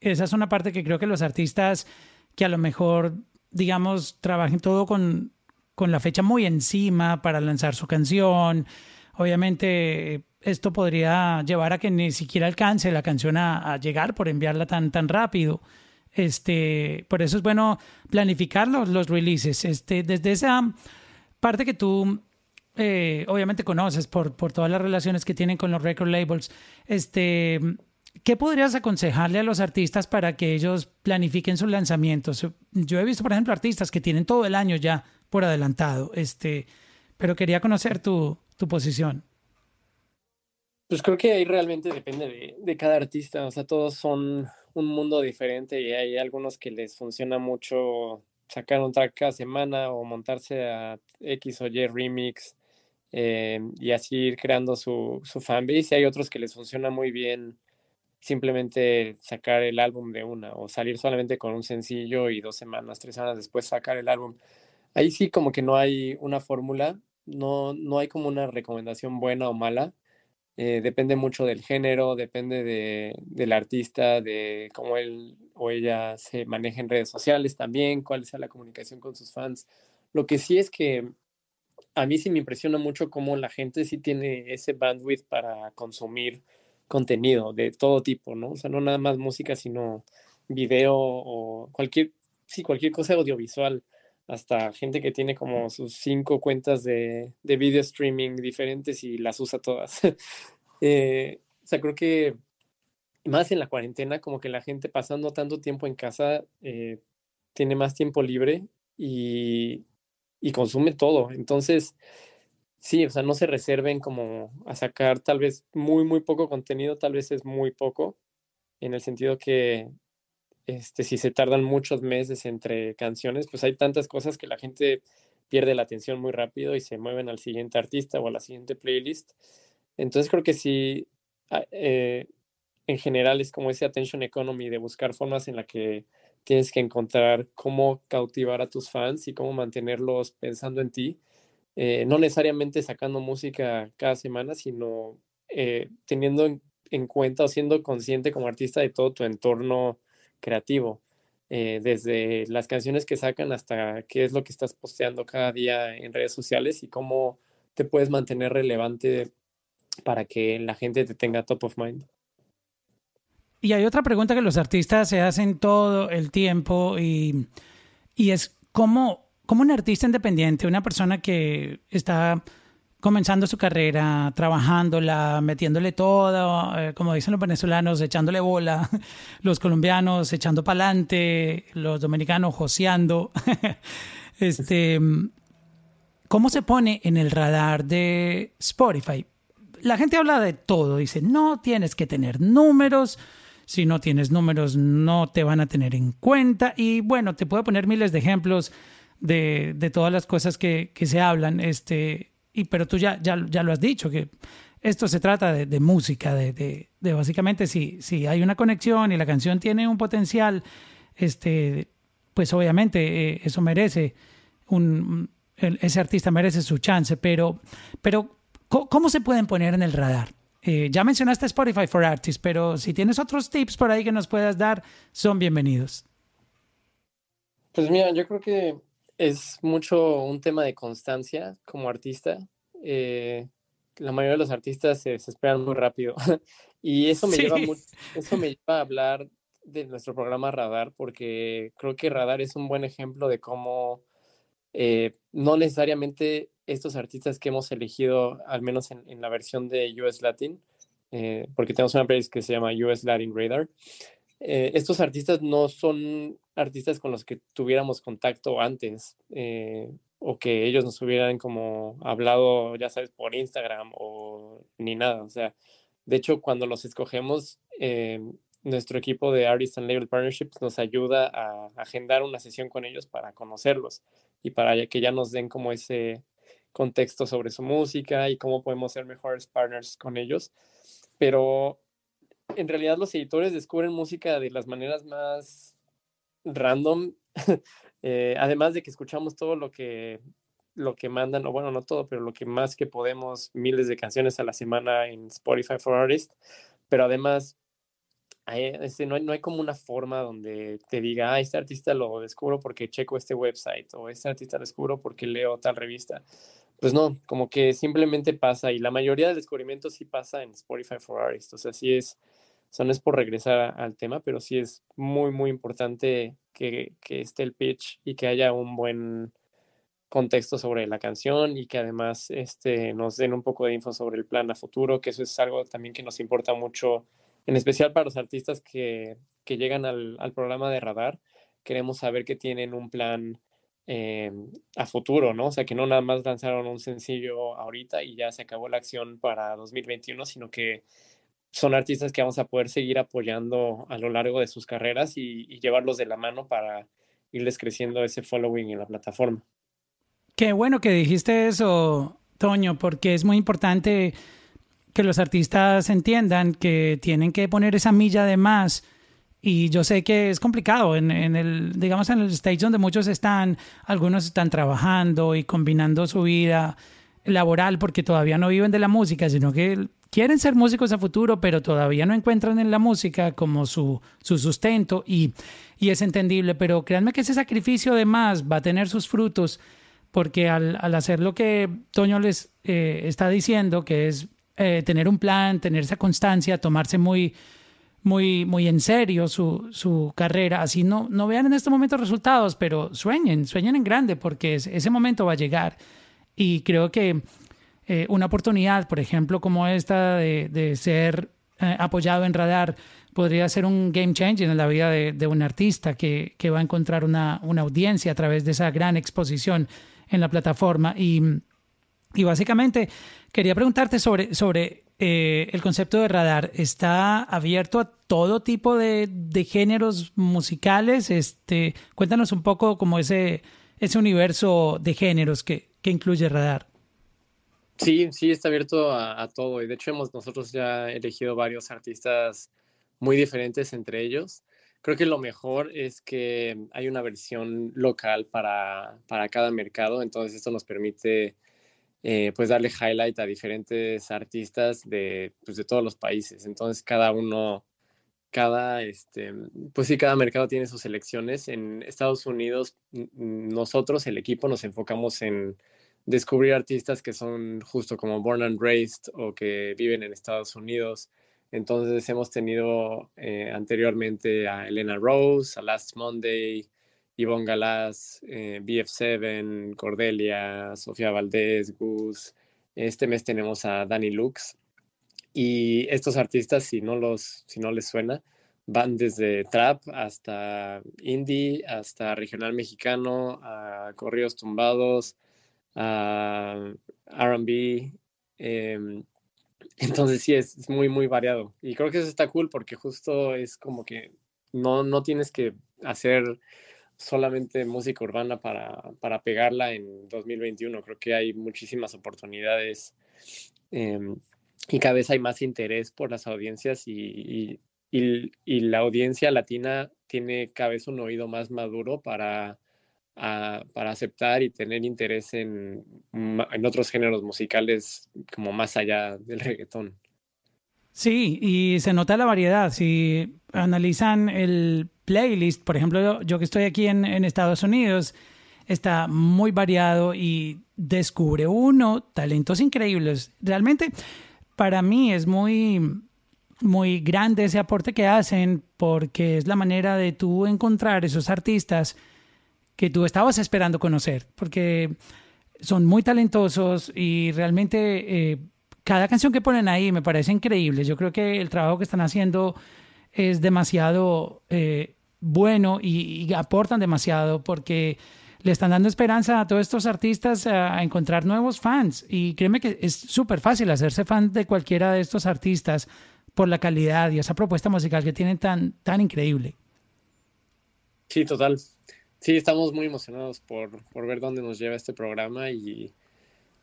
esa es una parte que creo que los artistas que a lo mejor, digamos, trabajen todo con, con la fecha muy encima para lanzar su canción. Obviamente esto podría llevar a que ni siquiera alcance la canción a, llegar por enviarla tan, tan rápido. Este, por eso es bueno planificar los, los releases. Este, desde esa parte que tú eh, obviamente conoces por, por todas las relaciones que tienen con los record labels, este, ¿qué podrías aconsejarle a los artistas para que ellos planifiquen sus lanzamientos? Yo he visto, por ejemplo, artistas que tienen todo el año ya por adelantado, este, pero quería conocer tu, tu posición. Pues creo que ahí realmente depende de, cada artista, o sea, todos son un mundo diferente y hay algunos que les funciona mucho sacar un track cada semana o montarse a X o Y remix eh, y así ir creando su, su fanbase y hay otros que les funciona muy bien simplemente sacar el álbum de una o salir solamente con un sencillo y dos semanas, tres semanas después sacar el álbum. Ahí sí como que no hay una fórmula, no, no hay como una recomendación buena o mala Eh, depende mucho del género, depende de, del artista, de cómo él o ella se maneja en redes sociales también, cuál sea la comunicación con sus fans. Lo que sí es que a mí sí me impresiona mucho cómo la gente sí tiene ese bandwidth para consumir contenido de todo tipo, ¿no? O sea, no nada más música, sino video o cualquier, sí, cualquier cosa audiovisual. Hasta gente que tiene como sus cinco cuentas de, de video streaming diferentes y las usa todas. *laughs* eh, o sea, creo que más en la cuarentena, como que la gente pasando tanto tiempo en casa eh, tiene más tiempo libre y, y consume todo. Entonces, sí, o sea, no se reserven como a sacar tal vez muy, muy poco contenido, tal vez es muy poco, en el sentido que este, si se tardan muchos meses entre canciones, pues hay tantas cosas que la gente pierde la atención muy rápido y se mueven al siguiente artista o a la siguiente playlist. Entonces creo que sí, eh, en general es como ese attention economy de buscar formas en la que tienes que encontrar cómo cautivar a tus fans y cómo mantenerlos pensando en ti. Eh, no necesariamente sacando música cada semana, sino eh, teniendo en, cuenta o siendo consciente como artista de todo tu entorno creativo, eh, desde las canciones que sacan hasta qué es lo que estás posteando cada día en redes sociales y cómo te puedes mantener relevante para que la gente te tenga top of mind. Y hay otra pregunta que los artistas se hacen todo el tiempo y, y es cómo, cómo un artista independiente, una persona que está comenzando su carrera, trabajándola, metiéndole todo, eh, como dicen los venezolanos, echándole bola, *laughs* los colombianos echando pa'lante, los dominicanos joseando. *laughs* este, ¿Cómo se pone en el radar de Spotify? La gente habla de todo, dice, no tienes que tener números, si no tienes números no te van a tener en cuenta y bueno, te puedo poner miles de ejemplos de, de todas las cosas que, que, se hablan, este, y, pero tú ya, ya, ya lo has dicho, que esto se trata de, de música, de, de, básicamente si, si hay una conexión y la canción tiene un potencial, este, pues obviamente eh, eso merece un, ese artista merece su chance, pero, pero ¿cómo se pueden poner en el radar? Eh, ya mencionaste Spotify for Artists, pero si tienes otros tips por ahí que nos puedas dar, son bienvenidos. Pues mira, yo creo que es mucho un tema de constancia como artista. Eh, la mayoría de los artistas se desesperan muy rápido *laughs* y eso me, lleva eso me lleva a hablar de nuestro programa Radar porque creo que Radar es un buen ejemplo de cómo eh, no necesariamente estos artistas que hemos elegido, al menos en, la versión de US Latin, eh, porque tenemos una playlist que se llama US Latin Radar, eh, estos artistas no son artistas con los que tuviéramos contacto antes o que ellos nos hubieran como hablado, ya sabes, por Instagram o ni nada. O sea, de hecho, cuando los escogemos, nuestro equipo de Artist and Label Partnerships nos ayuda a agendar una sesión con ellos para conocerlos y para que ya nos den como ese contexto sobre su música y cómo podemos ser mejores partners con ellos. Pero en realidad los editores descubren música de las maneras más random, *laughs* eh, además de que escuchamos todo lo que lo que mandan, o bueno, no todo, pero lo que más que podemos, miles de canciones a la semana en Spotify for Artists, pero además no, hay, no hay como una forma donde te diga, ah, este artista lo descubro porque checo este website o este artista lo descubro porque leo tal revista. Pues no, como que simplemente pasa y la mayoría del descubrimiento sí pasa en Spotify for Artists. O sea, sí es, o no es por regresar al tema, pero sí es muy, muy importante que, que esté el pitch y que haya un buen contexto sobre la canción y que además este, nos den un poco de info sobre el plan a futuro, que eso es algo también que nos importa mucho en especial para los artistas que, que llegan al, al, programa de radar, queremos saber que tienen un plan eh, a futuro, ¿no? O sea, que no nada más lanzaron un sencillo ahorita y ya se acabó la acción para 2021, sino que son artistas que vamos a poder seguir apoyando a lo largo de sus carreras y, y llevarlos de la mano para irles creciendo ese following en la plataforma. Qué bueno que dijiste eso, Toño, porque es muy importante que los artistas entiendan que tienen que poner esa milla de más. Y yo sé que es complicado en, el, digamos, en el stage donde muchos están, algunos están trabajando y combinando su vida laboral porque todavía no viven de la música, sino que quieren ser músicos a futuro, pero todavía no encuentran en la música como su, su sustento y, y, es entendible. Pero créanme que ese sacrificio de más va a tener sus frutos porque al, al hacer lo que Toño les eh, está diciendo, que es eh, tener un plan, tener esa constancia, tomarse muy, muy, muy en serio su, su carrera, así no, no vean en este momento resultados, pero sueñen, sueñen en grande porque ese momento va a llegar. Y creo que eh, una oportunidad, por ejemplo, como esta de, de ser eh, apoyado en radar, podría ser un game changer en la vida de, de un artista que, que, va a encontrar una, una, audiencia a través de esa gran exposición en la plataforma. Y, y básicamente quería preguntarte sobre, sobre eh, el concepto de radar. ¿Está abierto a todo tipo de, de géneros musicales? Este, cuéntanos un poco como ese, ese universo de géneros que, que incluye radar. Sí, sí, está abierto a, a, todo. Y de hecho hemos nosotros ya elegido varios artistas muy diferentes entre ellos. Creo que lo mejor es que hay una versión local para, para cada mercado. Entonces esto nos permite eh, pues darle highlight a diferentes artistas de, pues, de todos los países. Entonces cada uno, cada, este, pues sí, cada mercado tiene sus selecciones. En Estados Unidos, nosotros, el equipo, nos enfocamos en descubrir artistas que son justo como born and raised o que viven en Estados Unidos. Entonces hemos tenido eh, anteriormente a Elena Rose, a Last Monday, Yvonne Galás, eh, BF7, Cordelia, Sofía Valdés, Gus. Este mes tenemos a Danny Lux. Y estos artistas, si no, los, si no les suena, van desde trap hasta indie, hasta regional mexicano, a corridos tumbados, a RB. Em, *laughs* entonces sí, es, es, muy, muy variado. Y creo que eso está cool porque justo es como que no, no tienes que hacer solamente música urbana para, para pegarla en 2021. Creo que hay muchísimas oportunidades eh, y cada vez hay más interés por las audiencias y, y, y, la audiencia latina tiene cada vez un oído más maduro para, a, para aceptar y tener interés en, en otros géneros musicales como más allá del reggaetón. Sí, y se nota la variedad. Si analizan el playlist, por ejemplo, yo, que estoy aquí en, en, Estados Unidos, está muy variado y descubre uno talentos increíbles. Realmente, para mí es muy, muy grande ese aporte que hacen porque es la manera de tú encontrar esos artistas que tú estabas esperando conocer, porque son muy talentosos y realmente... Eh, cada canción que ponen ahí me parece increíble. Yo creo que el trabajo que están haciendo es demasiado eh, bueno y, aportan demasiado porque le están dando esperanza a todos estos artistas a, a encontrar nuevos fans. Y créeme que es súper fácil hacerse fan de cualquiera de estos artistas por la calidad y esa propuesta musical que tienen tan, tan increíble. Sí, total. Sí, estamos muy emocionados por, por ver dónde nos lleva este programa y,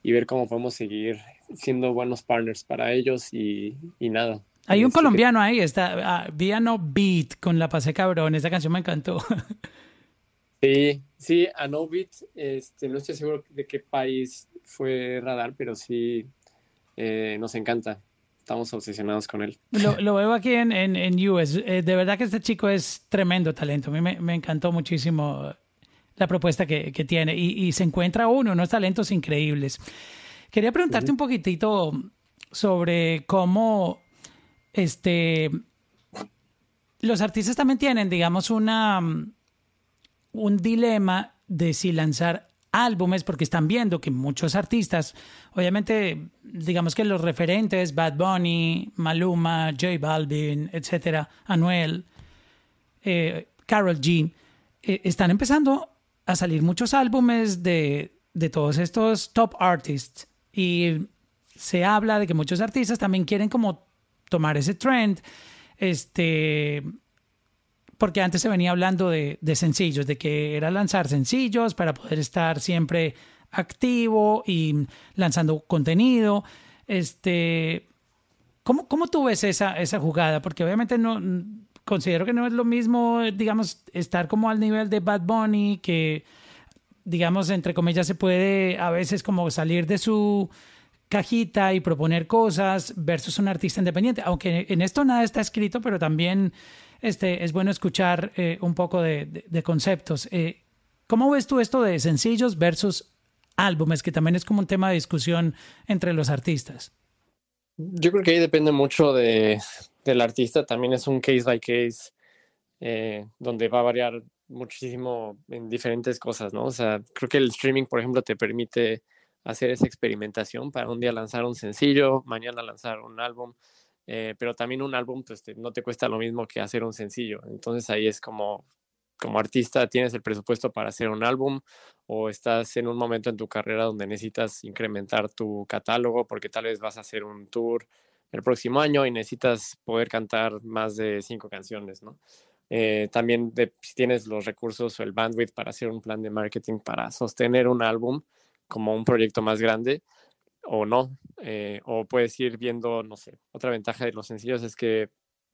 y ver cómo podemos seguir siendo buenos partners para ellos y, y nada. Hay un colombiano ahí, está uh, Viano Beat con La Pase Cabrón, esa canción me encantó. *laughs* Sí, sí, a No Beat, este, no estoy seguro de qué país fue Radar, pero sí eh, nos encanta. Estamos obsesionados con él. Lo, *laughs* lo veo aquí en, en, en US. Eh, de verdad que este chico es tremendo talento. A mí me, me encantó muchísimo la propuesta que, que tiene y, y, se encuentra uno, unos talentos increíbles. Quería preguntarte uh -huh. un poquitito sobre cómo este, los artistas también tienen, digamos, una, un dilema de si lanzar álbumes porque están viendo que muchos artistas, obviamente, digamos que los referentes, Bad Bunny, Maluma, J Balvin, etcétera, Anuel, eh, Carol G, eh, están empezando a salir muchos álbumes de, de todos estos top artists. Y se habla de que muchos artistas también quieren como tomar ese trend, este, porque antes se venía hablando de, de, sencillos, de que era lanzar sencillos para poder estar siempre activo y lanzando contenido. Este, ¿cómo, cómo tú ves esa, esa jugada? Porque obviamente no considero que no es lo mismo, digamos, estar como al nivel de Bad Bunny, que, digamos, entre comillas, se puede a veces como salir de su cajita y proponer cosas versus un artista independiente. Aunque en esto nada está escrito, pero también este, es bueno escuchar eh, un poco de, conceptos. Eh, ¿Cómo ves tú esto de sencillos versus álbumes, que también es como un tema de discusión entre los artistas? Yo creo que ahí depende mucho de, del artista, también es un case by case, eh, donde va a variar muchísimo en diferentes cosas, ¿no? O sea, creo que el streaming, por ejemplo, te permite hacer esa experimentación para un día lanzar un sencillo, mañana lanzar un álbum, eh, pero también un álbum pues, no te cuesta lo mismo que hacer un sencillo. Entonces ahí es como, como artista, tienes el presupuesto para hacer un álbum o estás en un momento en tu carrera donde necesitas incrementar tu catálogo porque tal vez vas a hacer un tour el próximo año y necesitas poder cantar más de cinco canciones, ¿no? Eh, también si tienes los recursos o el bandwidth para hacer un plan de marketing para sostener un álbum como un proyecto más grande o no. Eh, o puedes ir viendo, no sé, otra ventaja de los sencillos es que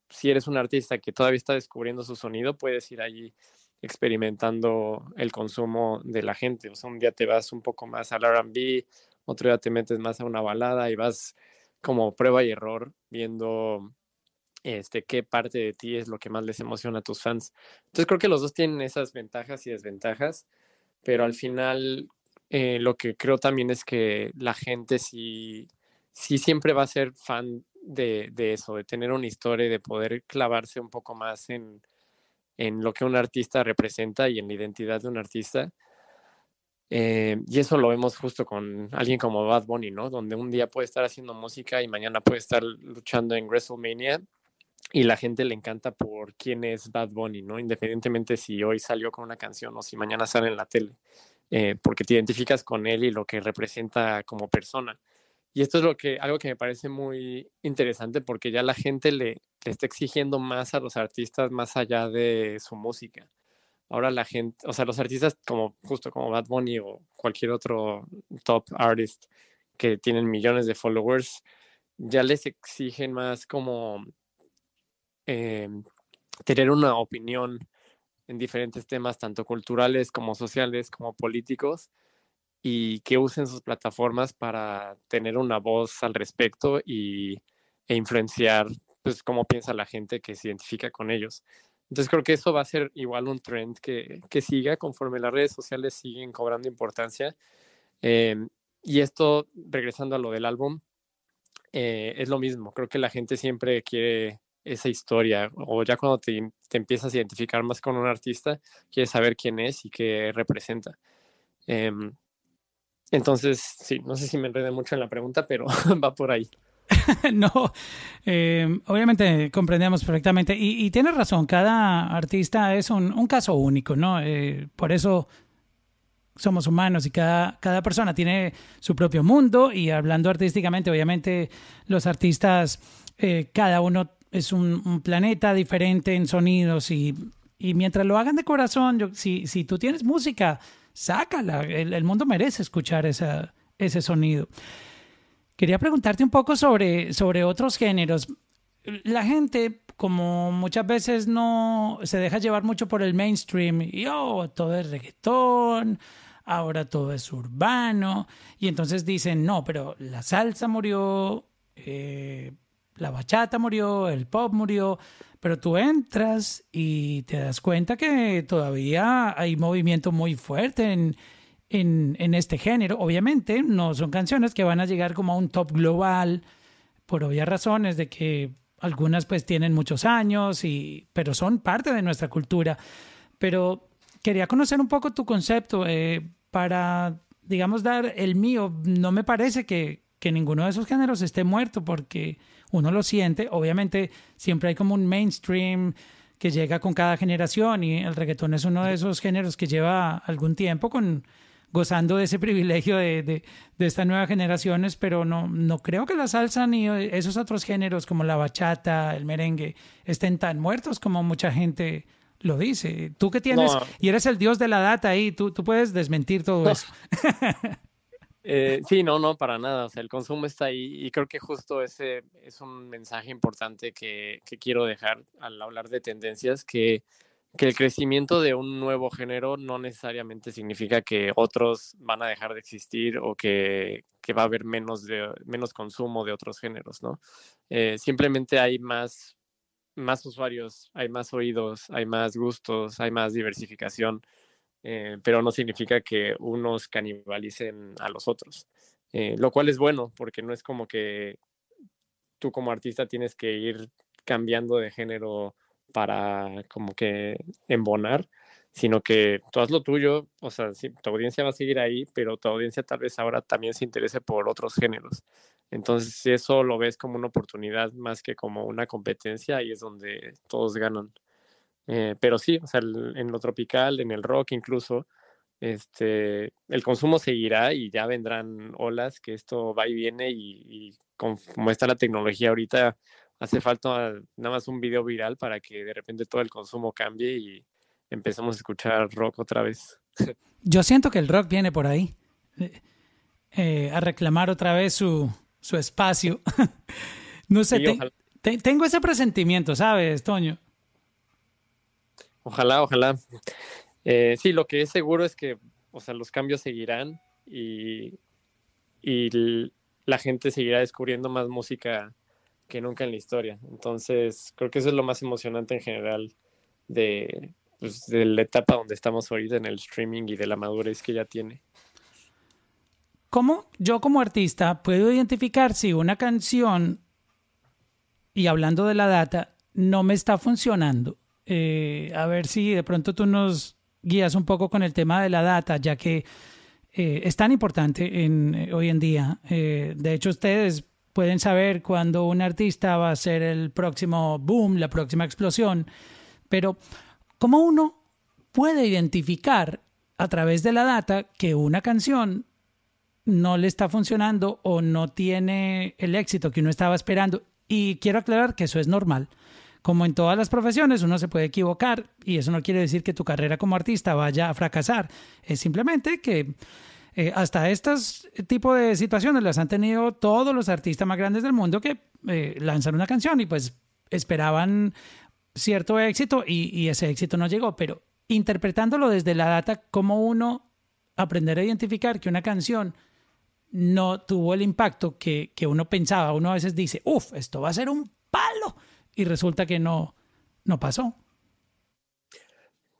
si eres un artista que todavía está descubriendo su sonido, puedes ir allí experimentando el consumo de la gente. O sea, un día te vas un poco más al RB, otro día te metes más a una balada y vas como prueba y error viendo este, qué parte de ti es lo que más les emociona a tus fans. Entonces creo que los dos tienen esas ventajas y desventajas, pero al final eh, lo que creo también es que la gente sí, sí siempre va a ser fan de, de, eso, de tener una historia de poder clavarse un poco más en, en lo que un artista representa y en la identidad de un artista. Eh, y eso lo vemos justo con alguien como Bad Bunny, ¿no? Donde un día puede estar haciendo música y mañana puede estar luchando en WrestleMania y la gente le encanta por quién es Bad Bunny, ¿no? Independientemente si hoy salió con una canción o si mañana sale en la tele, eh, porque te identificas con él y lo que representa como persona. Y esto es lo que, algo que me parece muy interesante porque ya la gente le, está exigiendo más a los artistas más allá de su música. Ahora la gente, o sea, los artistas como justo como Bad Bunny o cualquier otro top artist que tienen millones de followers, ya les exigen más como Em, tener una opinión en diferentes temas, tanto culturales como sociales, como políticos, y que usen sus plataformas para tener una voz al respecto y, e influenciar pues cómo piensa la gente que se identifica con ellos. Entonces creo que eso va a ser igual un trend que, que siga conforme las redes sociales siguen cobrando importancia. Em, y esto, regresando a lo del álbum, eh, es lo mismo. Creo que la gente siempre quiere esa historia o ya cuando te, te, empiezas a identificar más con un artista, quieres saber quién es y qué representa. Em, entonces, sí, no sé si me enredé mucho en la pregunta, pero *laughs* va por ahí. *laughs* no, em, obviamente comprendemos perfectamente y, y, tienes razón, cada artista es un, un caso único, ¿no? Eh, por eso somos humanos y cada, cada persona tiene su propio mundo y hablando artísticamente, obviamente los artistas, eh, cada uno es un, planeta diferente en sonidos y, mientras lo hagan de corazón, yo, si, si tú tienes música, sácala. El, mundo merece escuchar ese sonido. Quería preguntarte un poco sobre, sobre otros géneros. La gente, como muchas veces no se deja llevar mucho por el mainstream, y oh, todo es reggaetón, ahora todo es urbano, y entonces dicen, no, pero la salsa murió, eh, la bachata murió, el pop murió, pero tú entras y te das cuenta que todavía hay movimiento muy fuerte en, en, este género. Obviamente no son canciones que van a llegar como a un top global, por obvias razones de que algunas pues tienen muchos años, y, pero son parte de nuestra cultura. Pero quería conocer un poco tu concepto eh, para, digamos, dar el mío. No me parece que, que ninguno de esos géneros esté muerto porque uno lo siente. Obviamente siempre hay como un mainstream que llega con cada generación y el reggaetón es uno de esos géneros que lleva algún tiempo con gozando de ese *laughs* privilegio de, de, de estas nuevas generaciones, pero no, no creo que la salsa ni esos otros géneros como la bachata, el merengue, estén tan muertos como mucha gente lo dice. Tú que tienes, y eres el dios de la data ahí, tú, tú puedes desmentir todo *laughs* eso. *laughs* Eh, sí, no, no, para nada. O sea, el consumo está ahí y creo que justo ese es un mensaje importante que, quiero dejar al hablar de tendencias, que, que el crecimiento de un nuevo género no necesariamente significa que otros van a dejar de existir o que, que va a haber menos, de, menos consumo de otros géneros, ¿no? Eh, simplemente hay más, más usuarios, hay más oídos, hay más gustos, hay más diversificación, eh, pero no significa que unos canibalicen a los otros, eh, lo cual es bueno porque no es como que tú como artista tienes que ir cambiando de género para como que embonar, sino que tú haz lo tuyo, o sea, tu audiencia va a seguir ahí, pero tu audiencia tal vez ahora también se interese por otros géneros. Entonces, eso lo ves como una oportunidad más que como una competencia, ahí es donde todos ganan. Eh, pero sí, o sea, en lo tropical, en el rock incluso, este, el consumo seguirá y ya vendrán olas, que esto va y viene y, y como está la tecnología ahorita, hace falta nada más un video viral para que de repente todo el consumo cambie y empezamos a escuchar rock otra vez. *laughs* Yo siento que el rock viene por ahí, eh, eh, a reclamar otra vez su, su espacio. *laughs* no sé, tengo ese presentimiento, ¿sabes, Toño? Ojalá, ojalá. Eh, sí, lo que es seguro es que, o sea, los cambios seguirán y, la gente seguirá descubriendo más música que nunca en la historia. Entonces, creo que eso es lo más emocionante en general de, pues, de la etapa donde estamos ahorita en el streaming y de la madurez que ya tiene. ¿Cómo yo como artista puedo identificar si una canción, y hablando de la data, no me está funcionando? Eh, a ver si de pronto tú nos guías un poco con el tema de la data, ya que eh, es tan importante en, eh, hoy en día. de hecho, ustedes pueden saber cuándo un artista va a ser el próximo boom, la próxima explosión, pero ¿cómo uno puede identificar a través de la data que una canción no le está funcionando o no tiene el éxito que uno estaba esperando? Y quiero aclarar que eso es normal. Como en todas las profesiones, uno se puede equivocar y eso no quiere decir que tu carrera como artista vaya a fracasar. Es simplemente que eh, hasta estos tipos de situaciones las han tenido todos los artistas más grandes del mundo que eh, lanzan una canción y pues esperaban cierto éxito y, ese éxito no llegó, pero interpretándolo desde la data, ¿cómo uno aprender a identificar que una canción no tuvo el impacto que, que uno pensaba? Uno a veces dice, uff, esto va a ser un palo y resulta que no, no pasó.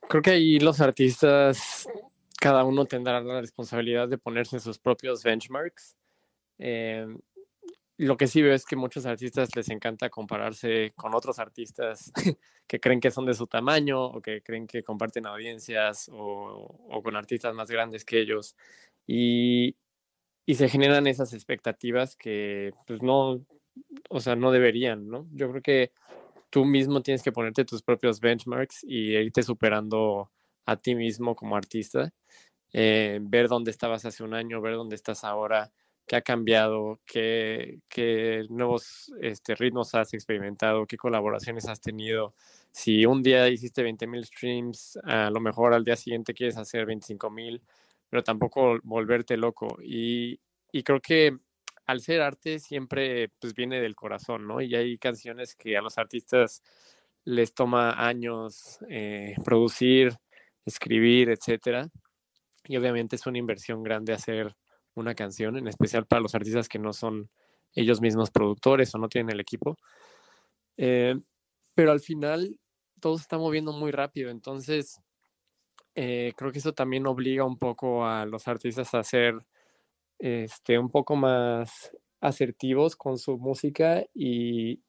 Creo que ahí los artistas cada uno tendrá la responsabilidad de ponerse sus propios benchmarks. Eh, lo que sí veo es que muchos artistas les encanta compararse con otros artistas *laughs* que creen que son de su tamaño o que creen que comparten audiencias o, con artistas más grandes que ellos. Y, y, se generan esas expectativas que pues no, o sea, no deberían, ¿no? Yo creo que tú mismo tienes que ponerte tus propios benchmarks y irte superando a ti mismo como artista, eh, ver dónde estabas hace un año, ver dónde estás ahora, qué ha cambiado, qué, qué nuevos este, ritmos has experimentado, qué colaboraciones has tenido. Si un día hiciste 20.000 streams, a lo mejor al día siguiente quieres hacer 25.000, pero tampoco volverte loco. Y, creo que al ser arte siempre pues, viene del corazón, ¿no? Y hay canciones que a los artistas les toma años eh, producir, escribir, etcétera. Y obviamente es una inversión grande hacer una canción, en especial para los artistas que no son ellos mismos productores o no tienen el equipo. Eh, pero al final todo se está moviendo muy rápido, entonces eh, creo que eso también obliga un poco a los artistas a ser este, un poco más asertivos con su música y,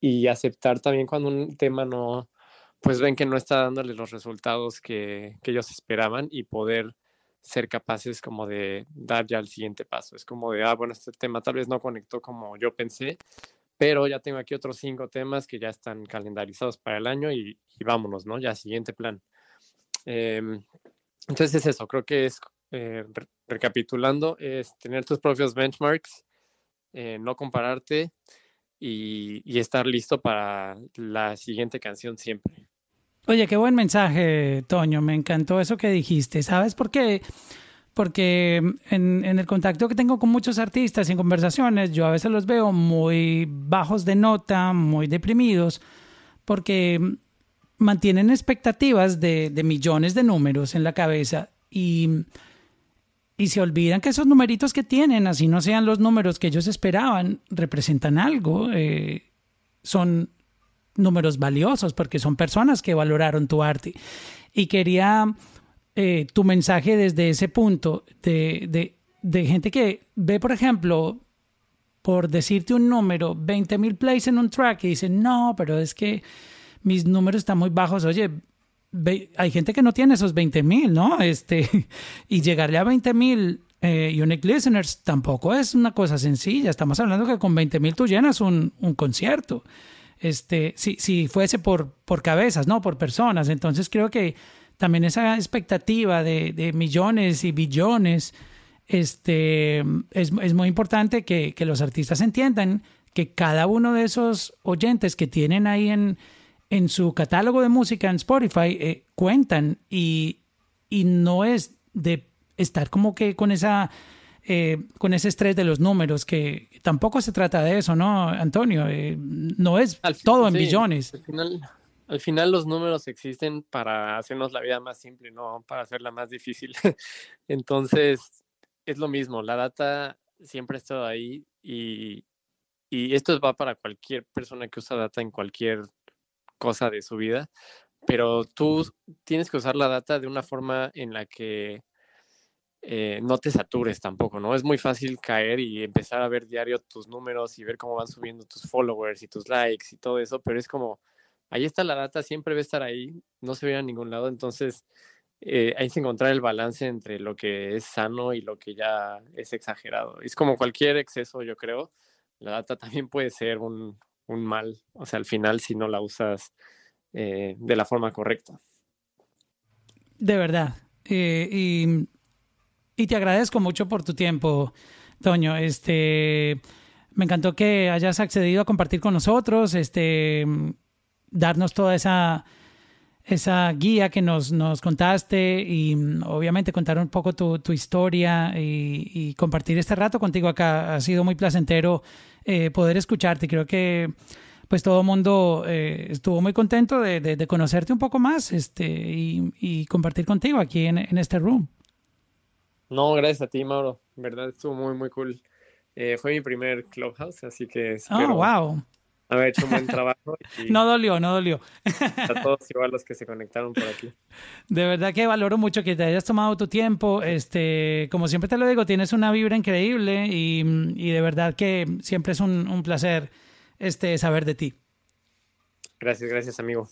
y aceptar también cuando un tema no, pues ven que no está dándoles los resultados que, ellos esperaban y poder ser capaces como de dar ya el siguiente paso. Es como de, ah, bueno, este tema tal vez no conectó como yo pensé, pero ya tengo aquí otros cinco temas que ya están calendarizados para el año y, vámonos, ¿no? Ya siguiente plan. Em, entonces es eso, creo que es, eh, recapitulando, es tener tus propios benchmarks, eh, no compararte y, estar listo para la siguiente canción siempre. Oye, qué buen mensaje, Toño. Me encantó eso que dijiste. ¿Sabes por qué? Porque en, el contacto que tengo con muchos artistas y en conversaciones, yo a veces los veo muy bajos de nota, muy deprimidos, porque mantienen expectativas de, de millones de números en la cabeza y y se olvidan que esos numeritos que tienen, así no sean los números que ellos esperaban, representan algo, eh, son números valiosos porque son personas que valoraron tu arte. Y quería eh, tu mensaje desde ese punto de, de, gente que ve, por ejemplo, por decirte un número, 20 mil plays en un track y dicen, no, pero es que mis números están muy bajos. Oye, hay gente que no tiene esos 20 mil, ¿no? Este, *laughs* y llegarle a 20 mil eh, unique listeners tampoco es una cosa sencilla. Estamos hablando que con 20 mil tú llenas un, un, concierto. Este, si, si fuese por, por cabezas, no por personas. Entonces creo que también esa expectativa de, de millones y billones este, es, es muy importante que, que los artistas entiendan que cada uno de esos oyentes que tienen ahí en, en su catálogo de música en Spotify eh, cuentan y, y, no es de estar como que con esa eh, con ese estrés de los números que tampoco se trata de eso, ¿no, Antonio? Eh, no es todo en billones. Al final, al final los números existen para hacernos la vida más simple, no para hacerla más difícil. *laughs* Entonces es lo mismo, la data siempre ha estado ahí y, y esto va para cualquier persona que usa data en cualquier cosa de su vida, pero tú tienes que usar la data de una forma en la que eh, no te satures tampoco, ¿no? Es muy fácil caer y empezar a ver diario tus números y ver cómo van subiendo tus followers y tus likes y todo eso, pero es como, ahí está la data, siempre va a estar ahí, no se ve a ningún lado, entonces eh, hay que encontrar el balance entre lo que es sano y lo que ya es exagerado. Es como cualquier exceso, yo creo, la data también puede ser un, un mal, o sea, al final si no la usas eh, de la forma correcta. De verdad. Eh, y, y, te agradezco mucho por tu tiempo, Toño. Este, me encantó que hayas accedido a compartir con nosotros, este, darnos toda esa, esa guía que nos, nos contaste y obviamente contar un poco tu, tu historia y, y, compartir este rato contigo acá. Ha sido muy placentero eh, poder escucharte. Creo que pues todo el mundo eh, estuvo muy contento de, de, conocerte un poco más este, y, y compartir contigo aquí en, en, este room. No, gracias a ti, Mauro. En verdad estuvo muy, muy cool. Eh, fue mi primer Clubhouse, así que... Oh, wow. Haber hecho un buen trabajo. Y no dolió, no dolió. A todos igual los que se conectaron por aquí. De verdad que valoro mucho que te hayas tomado tu tiempo. Este, como siempre te lo digo, tienes una vibra increíble y, y de verdad que siempre es un, un placer este, saber de ti. Gracias, gracias, amigo.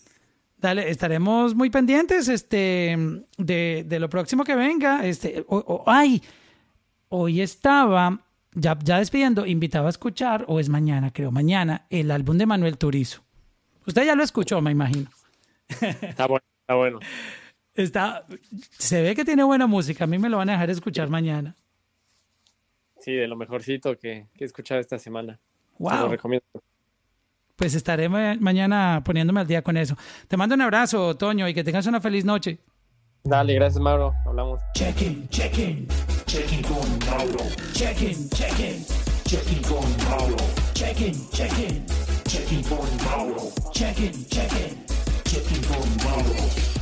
Dale, estaremos muy pendientes este, de, de lo próximo que venga. Este, o, o, ay, hoy estaba, ya, ya despidiendo, invitaba a escuchar, o es mañana, creo, mañana, el álbum de Manuel Turizo. Usted ya lo escuchó, me imagino. Está bueno, está bueno. Está, se ve que tiene buena música, a mí me lo van a dejar escuchar mañana. Sí, de lo mejorcito que, que he escuchado esta semana. Wow. Te lo recomiendo pues estaré mañana poniéndome al día con eso. Te mando un abrazo, Toño, y que tengas una feliz noche. Dale, gracias, Mauro. Hablamos. Check-in, check-in, check-in con Mauro. Check-in, check-in, check-in con Mauro. Check-in, check-in, check-in con Mauro. Check-in, check-in, check-in con